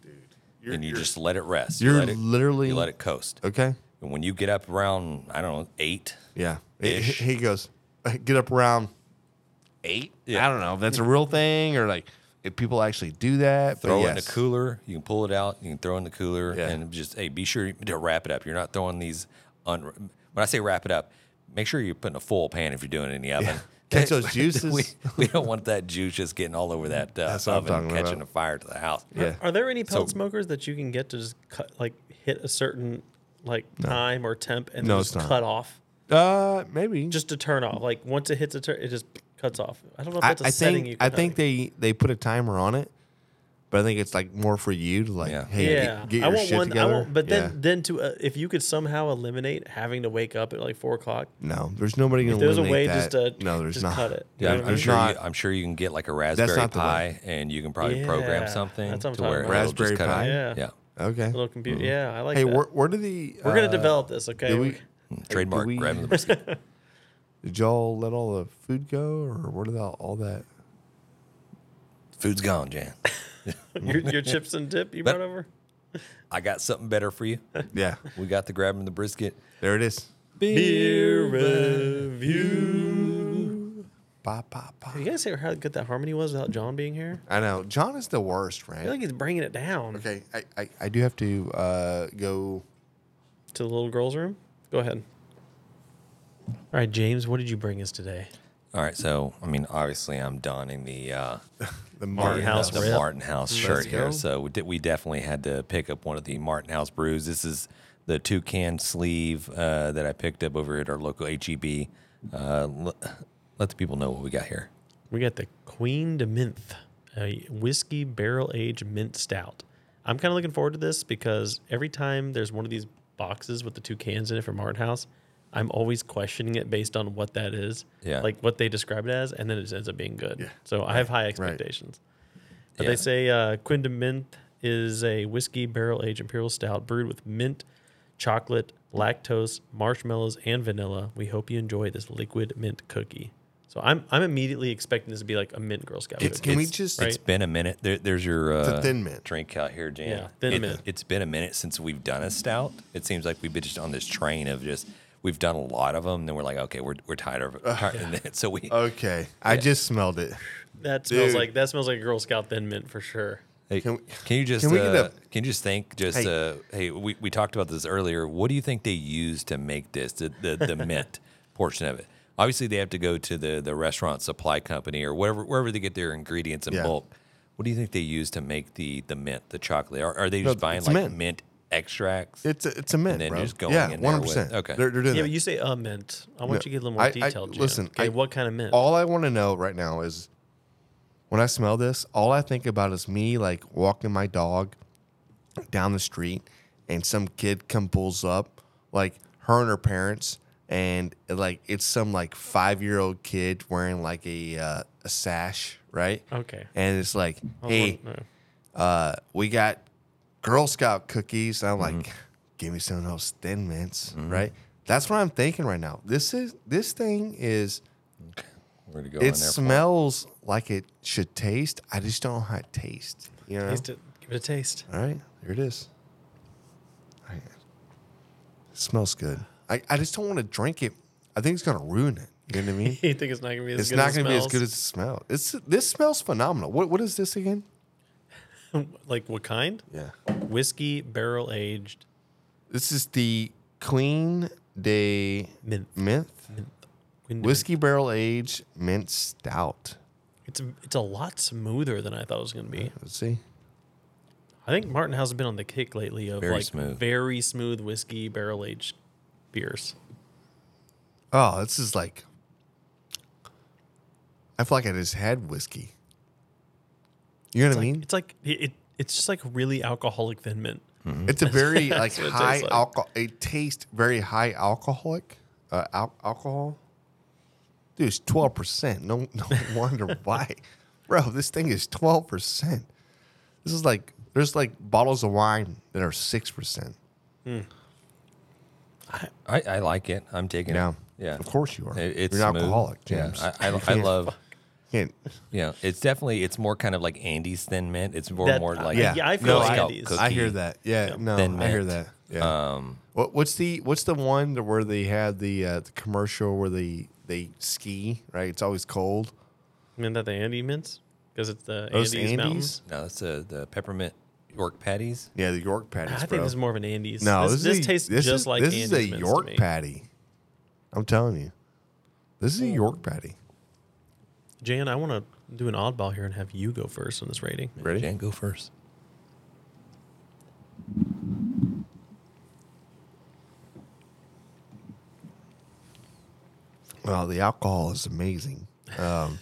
You're- and you you're- just let it rest. you're you let it, literally- you let it coast. Okay. And when you get up around I don't know eight, Yeah. He, Ish. he goes, get up around eight. Yeah. I don't know if that's a real thing or like if people actually do that. but throw it in yes. the cooler. You can pull it out. You can throw it in the cooler, Yeah. and just hey, be sure to wrap it up. You're not throwing these. Un- when I say wrap it up, make sure you're putting a full pan if you're doing it in the oven. Catch those juices. we, we don't want that juice just getting all over that uh, That's what I'm oven, and talking catching about. a fire to the house. Yeah. Are there any pellet So- smokers that you can get to just cut, like hit a certain like time or temp and No, just it's not. cut off, Uh, maybe. just to turn off? Like once it hits a turn, it just cuts cuts off. I don't know if I, that's a I setting you think I think they they put a timer on it, but I think it's like more for you to like, Yeah. hey, yeah, get, get I your want shit one. together. I want, but then Yeah. then to uh, if you could somehow eliminate having to wake up at like four o'clock, no, there's nobody gonna if there's a eliminate way that. just to no, there's just not. cut it. Yeah, You know I'm, what I I'm mean? sure. Not- You, I'm sure you can get like a Raspberry not the way. Pi, and you can probably program Yeah, something that's what I'm to talking where about. it'll just Raspberry cut Pi? out. Yeah. Yeah, Okay. little computer. Yeah, I like hey, that. where, where do the We're gonna uh, develop this, okay? did We- we- trademark. we- grabbing the brisket. Did y'all let all the food go, or where did all, all that? Food's gone, Jan. your, your chips and dip you brought over. I got something better for you. Yeah, We got the Grab 'Em in the Brisket. there it is. Beer review. Ba, ba, ba. You guys hear how good that harmony was without John being here? I know John is the worst, I right? feel like he's bringing it down okay, I, I, I do have to uh, go. to the little girl's room. Go ahead. All right, James, what did you bring us today? All right, so I mean, obviously, I'm donning the uh, The Martin House the rip. Martin House shirt here. go. So we, did, we definitely had to pick up one of the Martin House brews. This is the two can sleeve uh, that I picked up over at our local HEB. Uh, l- let the people know what we got here. We got the Queen de Minthe, a whiskey barrel aged mint stout. I'm kind of looking forward to this because every time there's one of these boxes with the two cans in it from Martin House, I'm always questioning it based on what that is, Yeah. like what they describe it as, and then it ends up being good. So I have high expectations. But Yeah. they say uh, Queen de Minthe is a whiskey barrel aged imperial stout brewed with mint, chocolate, lactose, marshmallows, and vanilla. We hope you enjoy this liquid mint cookie. So I'm I'm immediately expecting this to be like a mint Girl Scout. Can- cookie. can we It's- just- It's been a minute. There, there's your It's uh, a thin mint. drink out here, Jan. Yeah, thin It- mint. It's been a minute since we've done a stout. It seems like we've been just on this train of just we've done a lot of them. And then we're like, okay, we're we're tired of it. Tired, and then, so we Okay, I just smelled it. that smells Dude. like that smells like a Girl Scout thin mint for sure. Hey, Can can, we- you just can we get uh, a- can you just think just Hey. uh, hey we, we talked about this earlier. What do you think they use to make this the the, the mint portion of it? Obviously, they have to go to the the restaurant supply company or whatever wherever they get their ingredients in Yeah. bulk. What do you think they use to make the the mint, the chocolate? Are, are they No, just buying it's like mint. mint, extracts? It's a, it's a mint, then bro. just going yeah, in there one with- hundred percent. okay. they're, they're doing Yeah, that. but you say a mint. I want No, you to get a little more I- I- detailed. Listen, okay, I- what kind of mint? All I want to know right now is when I smell this, all I think about is me like walking my dog down the street and some kid come pulls up, like her and her parents, and like it's some like five year old kid wearing like a uh, a sash, right? Okay. And it's like, I hey, want- no. uh, we got Girl Scout cookies. I'm Mm-hmm. like, give me some of those thin mints, right? That's what I'm thinking right now. This is this thing is Where to go it there? for? smells like it should taste. I just don't know how it tastes. You know? Taste it. Give it a taste. All right, here it is. All right. It smells good. I, I just don't want to drink it. I think it's gonna ruin it. You know what I mean? you think it's not gonna be as it's good not as gonna it be as smells? good as it smells. It's this smells phenomenal. What what is this again? like what kind? Yeah. Whiskey barrel aged This is the Clean Day mint. Mint Queen de whiskey barrel aged mint stout. It's a, it's a lot smoother than I thought it was going to be. Let's see. I think Martin House has been on the kick lately of Very like smooth. very smooth whiskey barrel aged beers. Oh, this is like. I feel like I just had whiskey. You know It's what I like, mean? it's like it, it- it's just like really alcoholic thin mint. It's a very like That's what it high tastes like. alcohol. It tastes very high alcoholic. Uh, al- alcohol. Dude, it's twelve percent. No, no wonder why, bro. This thing is twelve percent. This is like there's like bottles of wine that are six percent. I, I like it. I'm taking Yeah, it. Yeah, of course you are. It, it's You're an smooth. alcoholic, Yeah, James. I, I, I love. Can't- Yeah, it's definitely it's more kind of like Andes thin mint. It's more That- more like Yeah, I feel no, like I, Andes. I hear that. Yeah, no, Thin I hear mint. that. Yeah. Um, What, what's the what's the one that where they had the uh, the commercial where they they ski right? It's always cold. I mean that the Andy mints because it's the Those Andes, Mountain. Andes? no, that's the the peppermint York patties. Yeah, the York patties. I think bro. this is more of an Andes. no, this, this, this is a- tastes this just is, like this Andes is a mints to York me. patty. I'm telling you, this is a York patty. Jan, I want to do an oddball here and have you go first on this rating. Ready? Jan, go first. Well, the alcohol is amazing. Um,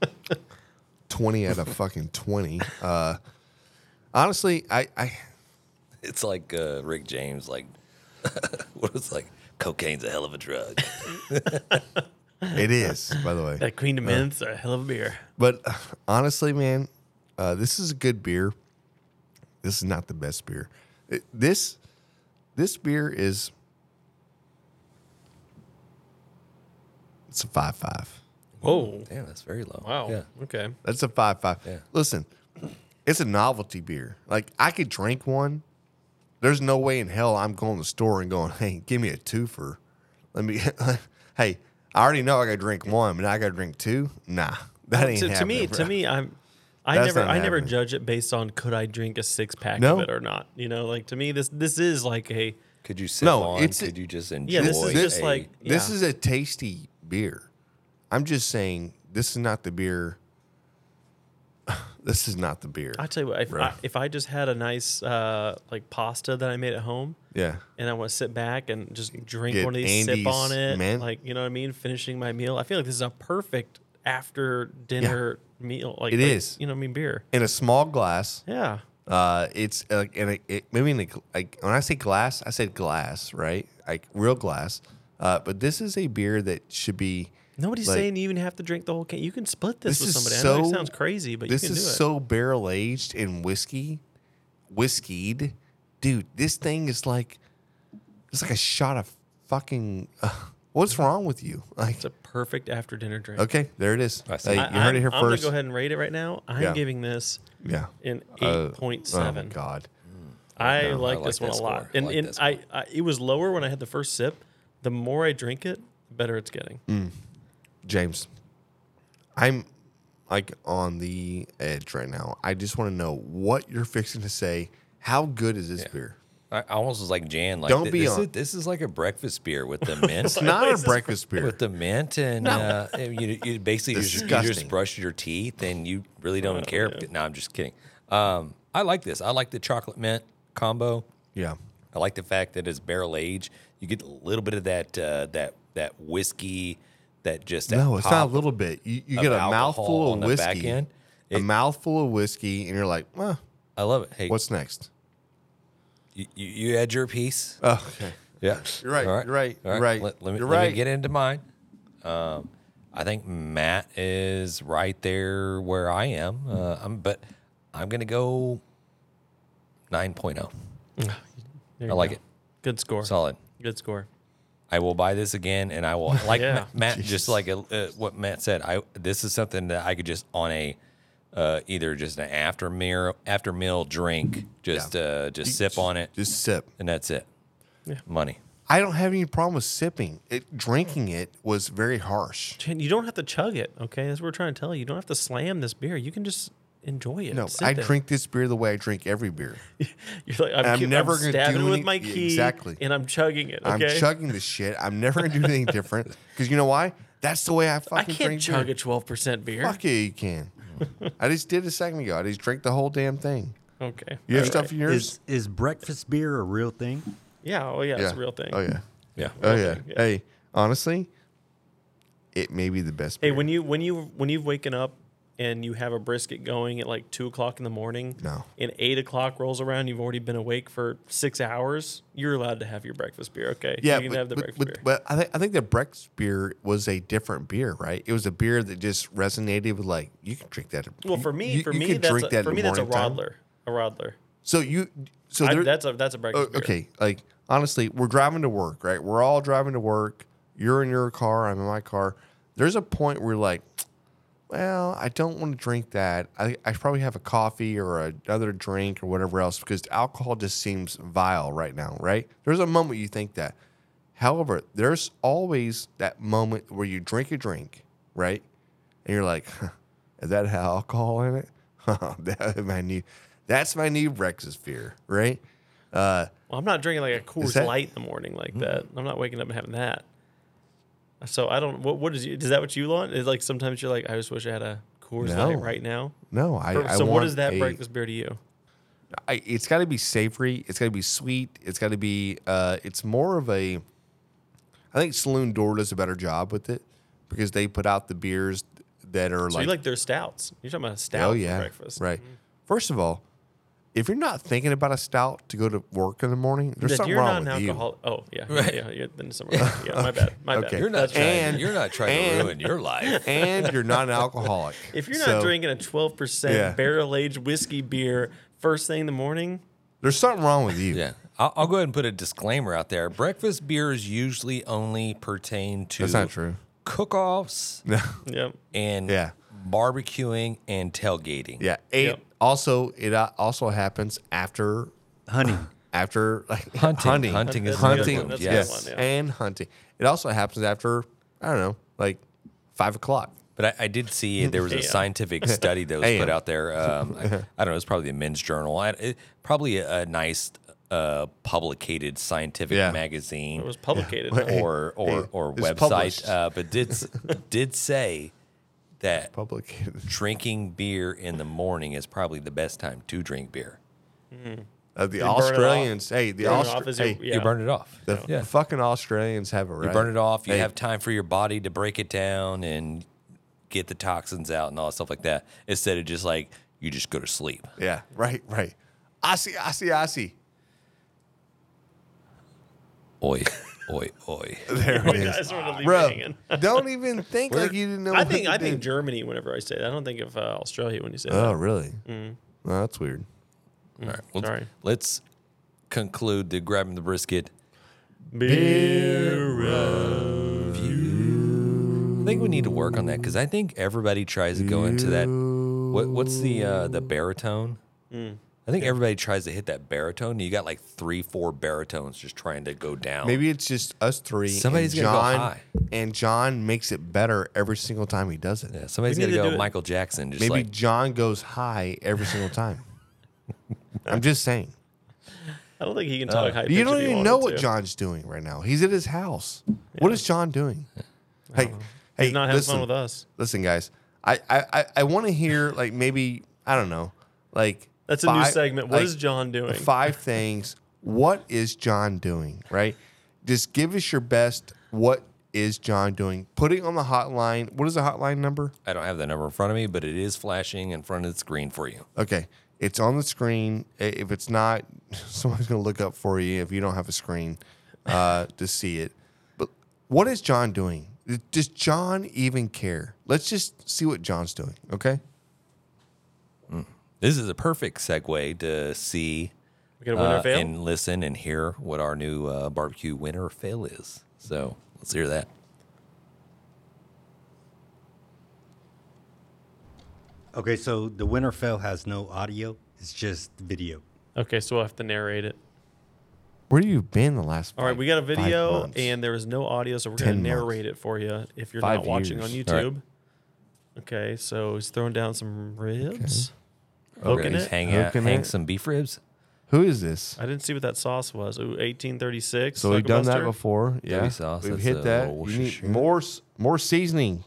twenty out of fucking twenty. Uh, honestly, I, I It's like uh, Rick James, like what was like cocaine's a hell of a drug. It is by the way. That Queen of Mints are a hell of a beer. But uh, honestly, man, uh, this is a good beer. This is not the best beer. It- this this beer is it's a five five. Whoa. Damn, that's very low. Wow. Yeah. Okay. That's a five five. Yeah. Listen, it's a novelty beer. Like I could drink one. There's no way in hell I'm going to the store and going, hey, give me a two for. Let me. hey, I already know I got to drink one, but now I got to drink two. Nah, that ain't to, to me, happening, to me, I'm. I That's never, I never judge it based on could I drink a six pack No. of it or not. You know, like to me, this this is like a Could you sit No, on? it's- Could you just enjoy? Yeah, this is just a- like- This is a tasty beer. I'm just saying this is not the beer. This is not the beer. I tell you what, if Bro. I, if I just had a nice uh, like pasta that I made at home, yeah. and I want to sit back and just drink Get one of these, Andy's sip on it, man. like you know what I mean, finishing my meal. I feel like this is a perfect after dinner meal. Like It like, is. you know what I mean, beer. In a small glass. Yeah, Uh, it's uh, like in a, it, maybe in a, like when I say glass, I said glass, right? Like real glass. Uh, but this is a beer that should be. Nobody's like, saying you even have to drink the whole can. You can split this, This with is somebody. I know so- it sounds crazy, but this you can is do it. so barrel aged and whiskey, whiskeyed, dude. This thing is like, it's like a shot of fucking. Uh, what's wrong with you? Like, It's a perfect after dinner drink. okay, there it is. I see. Hey, I, you heard it here I'm, I'm gonna go ahead and rate it right now. I'm Yeah. giving this Yeah. an Uh, eight point Oh seven. my god. I No, I like like this one a lot, score. I and like and I, I it was lower when I had the first sip. The more I drink it, the better it's getting. Mm. James, I'm like on the edge right now. I just want to know what you're fixing to say. How good is this beer? I I almost was like Jan. Like Don't th- be this, on- is, this is like a breakfast beer with the mint. It's not a breakfast beer. with the mint and uh, you, you basically just, you Disgusting. just brush your teeth and you really don't care. No, I'm just kidding. Um, I like this. I like the chocolate mint combo. Yeah. I like the fact that it's barrel aged. You get a little bit of that uh, that that whiskey that just that No, it's not a little bit. You, you get a mouthful of whiskey, end. a mouthful of whiskey, and you're like, well, I love it. Hey, what's next? you, you, you had your piece. Oh, okay. Yeah, You're right, All you're right, All you're right, Let, let me, you're let me right. get into mine. Um, I think Matt is right there where I am. Uh, I'm, but I'm gonna go 9.0. There I like go. it. Good score. Solid. Good score. I will buy this again, and I will like Yeah. Ma- Matt. Just like uh, uh, what Matt said, I this is something that I could just on a uh, either just an after meal after meal drink, just uh, just sip on it, Just sip. and that's it. Yeah. Money. I don't have any problem with sipping. It drinking it was very harsh. Chan, You don't have to chug it. Okay, that's what we're trying to tell you. You don't have to slam this beer. You can just enjoy it. No, Sit I there. drink this beer the way I drink every beer. You're like, I'm, I'm ki- never I'm gonna stabbing do it with any- my Yeah, key. exactly. And I'm chugging it. Okay. I'm chugging the shit. I'm never gonna do anything different because you know why? That's the way I fucking I fucking can't drink chug beer. a 12% beer. Fuck yeah, you can. I just did a second ago. I just drank the whole damn thing. Okay. You have All stuff right. in yours? Is is breakfast beer a real thing? Yeah. Oh, yeah. It's a real thing. Oh yeah. Yeah. Oh yeah. yeah. Hey, honestly, it may be the best. Beer. Hey, beer. when you when you when you've waken up and you have a brisket going at like two o'clock in the morning, No. and eight o'clock rolls around, you've already been awake for six hours. You're allowed to have your breakfast beer. Okay, yeah, you can but, have the but, breakfast but, beer. but I think I think the breakfast beer was a different beer, right? It was a beer that just resonated with like you can drink that. well, for me, you- for you me, that's a, that for me that's a morning time. Radler, a Radler. So you, so I, that's a that's a breakfast oh, beer. okay, like honestly, we're driving to work, right? We're all driving to work. You're in your car. I'm in my car. There's a point where like, well, I don't want to drink that. I, I probably have a coffee or another drink or whatever else because alcohol just seems vile right now, right? There's a moment you think that. However, there's always that moment where you drink a drink, right? And you're like, is that have alcohol in it? that's my new, that's my new breakfast beer, right? Uh, Well, I'm not drinking like a Coors that- Light in the morning like that. I'm not waking up and having that. So I don't. What what is you? Is that what you want? Is like sometimes you're like, I just wish I had a Coors No. Light right now. no, I, For- I so what is that a- breakfast beer to you? I, it's got to be savory. It's got to be sweet. It's got to be. Uh, it's more of a. I think Saloon Door does a better job with it because they put out the beers that are So like, you like their stouts? You're talking about a stout oh yeah, breakfast, right. First of all, if you're not thinking about a stout to go to work in the morning, there's That something you're wrong not with an you. Oh yeah, Right. yeah, yeah. yeah then somewhere else. yeah, my bad, my Okay. bad. You're not That's trying. And- you're not trying and- to ruin your life. and you're not an alcoholic. If you're not So, drinking a 12 Yeah. percent barrel aged whiskey beer first thing in the morning, there's something wrong with you. Yeah. I'll, I'll go ahead and put a disclaimer out there. Breakfast beers usually only pertain to That's not true. cook-offs No. yep. and Yeah. Barbecuing and tailgating. Yeah. Eight. Yep. Also, it uh, also happens after Hunting. after like Hunting. hunting, Hunting is That's a good hunting, one. That's a good yes, one, yeah. and hunting. It also happens after I don't know, like five o'clock. But I, I did see there was a AM. scientific study that was AM. put out there. Um, I, I don't know. It was probably the men's journal. I, it, probably a, a nice uh, publicated scientific Yeah. magazine. It was publicated. Yeah. huh? or or or it's website, published. uh, but did s- did say that Public. drinking beer in the morning is probably the best time to drink beer. Uh, the burn. Australians. Hey, the Burn it Austra- off as you- hey, yeah. You burn it off. the yeah. fucking Australians have it right. You burn it off. You Hey, have time for your body to break it down and get the toxins out and all that stuff like that. Instead of just like you just go to sleep. Yeah. Right. Right. I see. I see. I see. Oi, oi, oi. There You it guys is, sort leave me bro. hanging. Don't even think like you didn't know. I what think to I think do. Germany whenever I say that. I don't think of uh, Australia when you say that. Oh, that. really? Mm. Oh, that's weird. All right. Let's, Sorry. let's conclude the Grab 'Em in the Brisket. I think we need to work on that because I think everybody tries to go into that. What, what's the uh, the baritone? Mm. I think everybody tries to hit that baritone. You got like three, four baritones just trying to go down. Maybe it's just us three. Somebody's and gonna go John, high. and John makes it better every single time he does it. yeah, somebody's We got need to to go do it. Michael Jackson. Just Maybe like John goes high every single time. I'm just saying. I don't think he can talk high. Uh, You pitch don't he even know what to. John's doing right now. He's at his house. What is John doing? Hey, hey, He's not having listen, fun with us. Listen, guys. I I I, I want to hear like maybe I don't know, like That's a new segment. What like, is John doing? Five things. What is John doing? Right. Just give us your best. What is John doing? Putting on the hotline. What is the hotline number? I don't have the number in front of me, but it is flashing in front of the screen for you. Okay. It's on the screen. If it's not, someone's going to look up for you if you don't have a screen uh, to see it. But what is John doing? Does John even care? Let's just see what John's doing. Okay. This is a perfect segue to see We got a winner uh, fail. and listen and hear what our new uh, barbecue winner or fail is. So let's hear that. Okay, so the winner fail has no audio. It's just video. Okay, so we'll have to narrate it. Where have you been the last? All right, five- we got a video months? and there is no audio, so we're going to 10 months. narrate it for you if you're Five not watching on years. All right. YouTube. Okay, so he's throwing down some ribs, poking He's it. hang, out, Hooking hang it. some beef ribs. Who is this? I didn't see what that sauce was. Ooh, 1836. So we've done that Sucklebuster? before. Yeah, sauce, we've that's hit a that. You need Worcestershire. more s- more seasoning.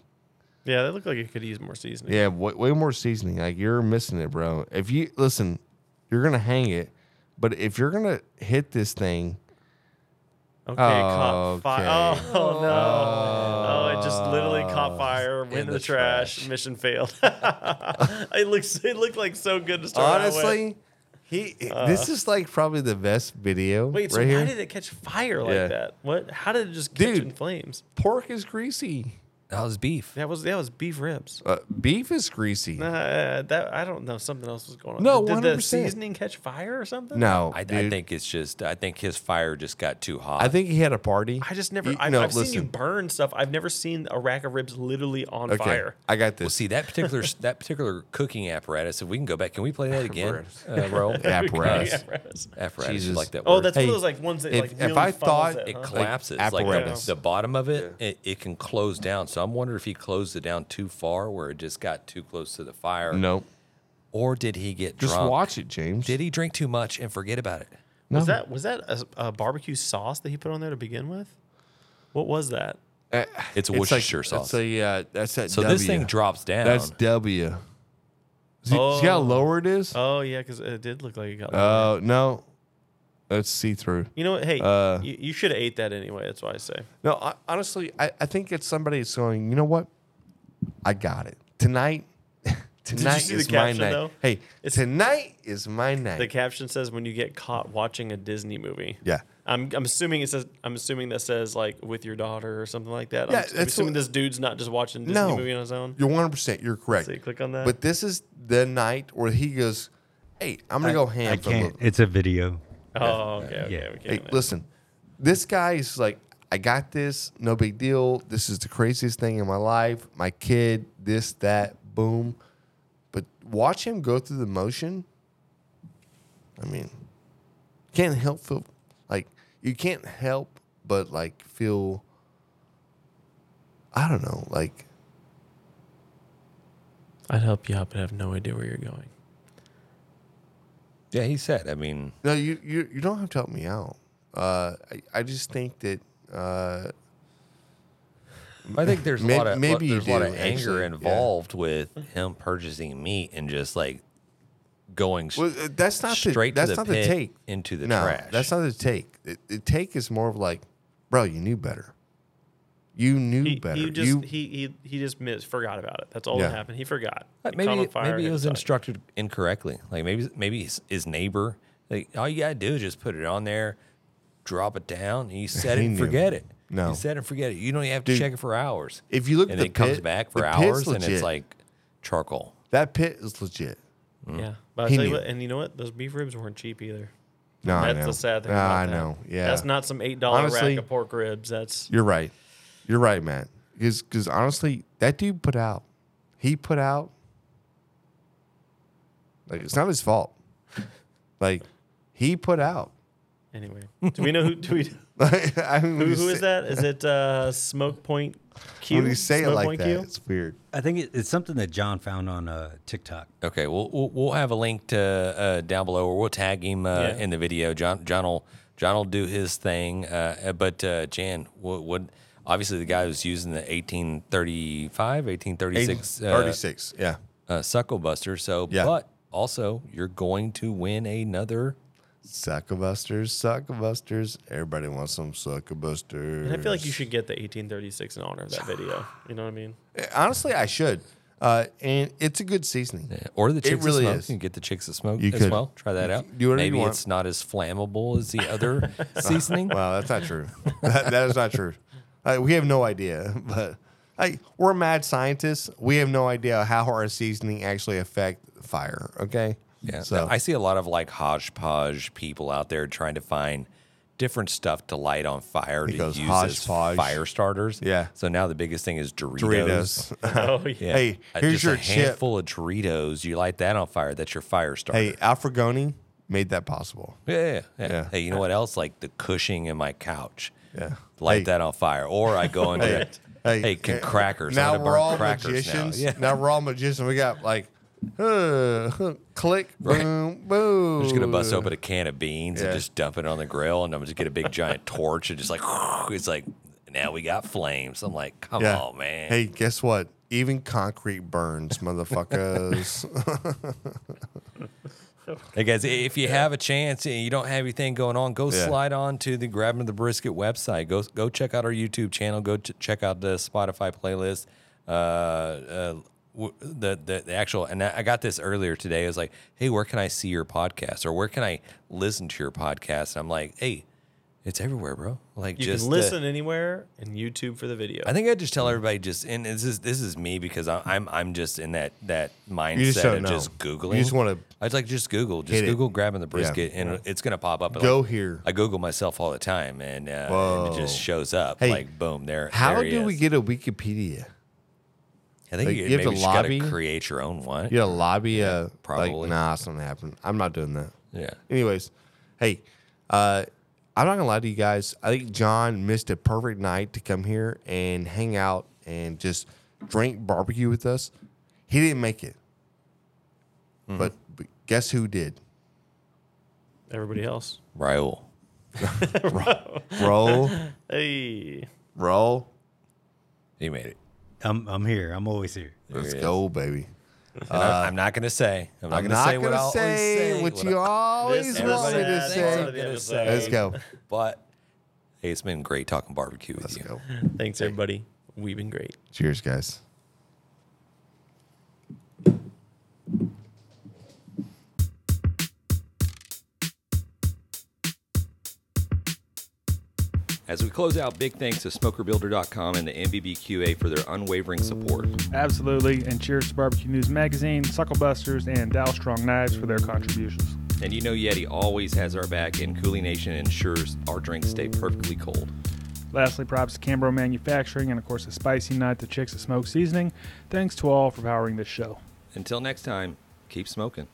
Yeah, that looked like it could use more seasoning. Yeah, way, way more seasoning. Like you're missing it, bro. If you listen, you're gonna hang it, but if you're gonna hit this thing, Okay, caught oh, fire. Okay. Oh, oh no. Oh, it just literally oh, caught fire, went in, the the, trash. trash. mission failed. it looks it looked like so good to start out with. honestly, he uh. this is like probably the best video Wait, so right why did it catch fire like Yeah. that? What? How did it just catch Dude. in flames? Pork is greasy. That was beef. That was that was beef ribs. Uh, beef is greasy. Uh, that I don't know. Something else was going on. No, did, did 100%. season catch fire or something? No, I, I think it's just. I think his fire just got too hot. I think he had a party. I just never. You- I've, no, I've seen you burn stuff. I've never seen a rack of ribs literally on Okay, fire. I got Well, this. see that particular that particular cooking apparatus. If we can go back, can we play that again, uh, Ro? Apparatus. Apparatus. apparatus. Jesus. Like that Oh, that's Hey, one of those like ones that if- like if really I thought it, it huh? collapses. Like Like, apparatus. the bottom of it, it, it can close down. So I'm wondering if he closed it down too far, where it just got too close to the fire. no, Or did he get just drunk? watch it, James. Did he drink too much and forget about it? Was that was that a, a barbecue sauce that he put on there to begin with? What was that? Uh, It's a like- Worcestershire sauce. That's a, uh, that's that so W. this thing drops down. That's W. See, see how Oh. lower it is? Oh yeah, because it did look like it got. Oh no, that's see through. you know what? Hey, uh, you, you should have ate that anyway. That's why I say. No, I, honestly, I, I think it's somebody that's going. You know what? I got it. tonight, tonight see the is my caption, night. though? Hey, It's- tonight is my night. The caption says when you get caught watching a Disney movie. yeah. I'm, I'm assuming it says I'm assuming that says like with your daughter or something like that. Yeah, I'm, I'm assuming what- this dude's not just watching Disney No. movie on his own. You're 100. percent You're correct. See, click on that. But this is the night where he goes, "Hey, I'm gonna go ham I can't. It's a video. Oh, okay, okay, Yeah. okay. Hey, listen, this guy is like, I got this, no big deal. This is the craziest thing in my life. My kid, this, that, boom. But watch him go through the motion. I mean, can't help feel like you can't help but like feel. I don't know, like I'd help you out, but I have no idea where you're going. Yeah, he said. I mean, no, you you you don't have to help me out. Uh, I I just think that uh, I think there's a May- lot of maybe you there's a lot do, of anger actually, yeah. involved with him purchasing meat and just like going s- Well, uh, that's not straight the, to that's the not pit the take into the no, trash. That's not the take. The, the take is more of like, bro, you knew better. You knew He, better. he just you, he, he he just missed, forgot about it. That's all Yeah. that happened. He forgot. Like, He maybe on fire, maybe hit it was the instructed incorrectly. Like maybe maybe his, his neighbor. Like all you gotta do is just put it on there, drop it down, and you set it and forget it. No. you set it and forget it. You don't even have to Dude, check it for hours. if you look and at the it comes back for hours, and it's like charcoal. that pit is legit. Mm. Yeah, but I He tell you knew. what, and you know what? Those beef ribs weren't cheap either. No, I That's know. the sad thing. No, about I that. know. Yeah, that's not some eight dollar rack of pork ribs. That's You're right. You're right, man. Because honestly, that dude put out. He put out. Like it's not his fault. Like he put out. anyway. Do we know who? Do we? Like, I mean, Who, when you who is that? Is it uh, Smoke Point Q? When you say it like Point that, Q? it's weird. I think it, it's something that John found on uh, TikTok. Okay, we'll, we'll we'll have a link to uh, down below, or we'll tag him uh, Yeah. in the video. John John will John will do his thing, uh, but uh, Jan, what, what obviously the guy was using the 1835, 1836 uh, 36. Yeah. uh, Sucklebuster. So, Yeah. but also you're going to win another. Suckabusters, suckabusters. Everybody wants some suckabusters. And I feel like you should get the 1836 in honor of that video. You know what I mean? Honestly, I should. Uh, and it's a good seasoning. Or the It really of smoke. is. You can get the chicks of smoke You as could. well. Try that out. do whatever you Maybe want. it's not as flammable as the other seasoning. Well, that's not true. that, that is not true. Uh, we have no idea, but like, we're mad scientists. We have no idea how our seasoning actually affect fire. Okay. Yeah. So I see a lot of like hodgepodge people out there trying to find different stuff to light on fire to use hodgepodge. as fire starters. Yeah. So now the biggest thing is Doritos. Doritos. Oh yeah. Hey, Uh, here's just your a chip. handful of Doritos. You light that on fire. That's your fire starter. hey, Al Frugoni made that possible. Yeah, yeah, yeah. Yeah. Hey, you know what else? Like the cushing in my couch. Yeah. Light Hey. that on fire. Or I go into hey, can crackers. I'm Now we're all crackers magicians. Now. Now. We're all magicians. We got like, uh, click, boom, boom. I'm just gonna bust open a can of beans Yeah. and just dump it on the grill, and I'm just get a big giant torch and just like it's like now we got flames. I'm like, come Yeah. on, man. Hey, guess what? Even concrete burns, motherfuckers. Hey guys, if you have a chance and you don't have anything going on, go Yeah. slide on to the Grab 'Em in the Brisket website. Go go check out our YouTube channel. Go ch- check out the Spotify playlist. Uh, uh, w- the, the the actual and I got this earlier today. I was like, hey, where can I see your podcast or where can I listen to your podcast? And I'm like, hey, it's everywhere, bro. Like You just can the- listen anywhere and YouTube for the video. I think I just tell everybody just, and this is this is me because I- I'm I'm just in that that mindset just of know. just googling. You just wanna I'd like just Google, just hit it. Google Grab 'Em in the Brisket, and it's gonna pop up. and, Go like, here. I Google myself all the time, and, uh, and it just shows up. Hey, like boom, there. How there he do we get a Wikipedia? I think like, you, you have maybe to just gotta lobby? create your own one. You got to lobby a probably. Like, nah, it's not gonna. I'm not doing that. Yeah. Anyways, hey, uh, I'm not gonna lie to you guys. I think John missed a perfect night to come here and hang out and just drink barbecue with us. He didn't make it, Mm-hmm. but, but guess who did? Everybody else. Raul. Roll, Hey. roll. He made it. I'm I'm here. I'm always here. Let's he is. go, baby. And I, uh, I'm not gonna say. I'm not I'm gonna say what gonna I'll say say. what what you I- always This want me to say. Thanks for the Gonna say. Let's go. But hey, it's been great talking barbecue with Let's you. go. Thanks everybody. We've been great. Cheers, guys. As we close out, big thanks to SmokerBuilder.com and the NBBQA for their unwavering support. Absolutely. And cheers to Barbecue News Magazine, Sucklebusters, and Dalstrong Knives for their contributions. And you know Yeti always has our back, and Coolie Nation ensures our drinks stay perfectly cold. Lastly, props to Cambro Manufacturing and, of course, the Spicy Nut, the Chicks of Smoke Seasoning. Thanks to all for powering this show. Until next time, keep smoking.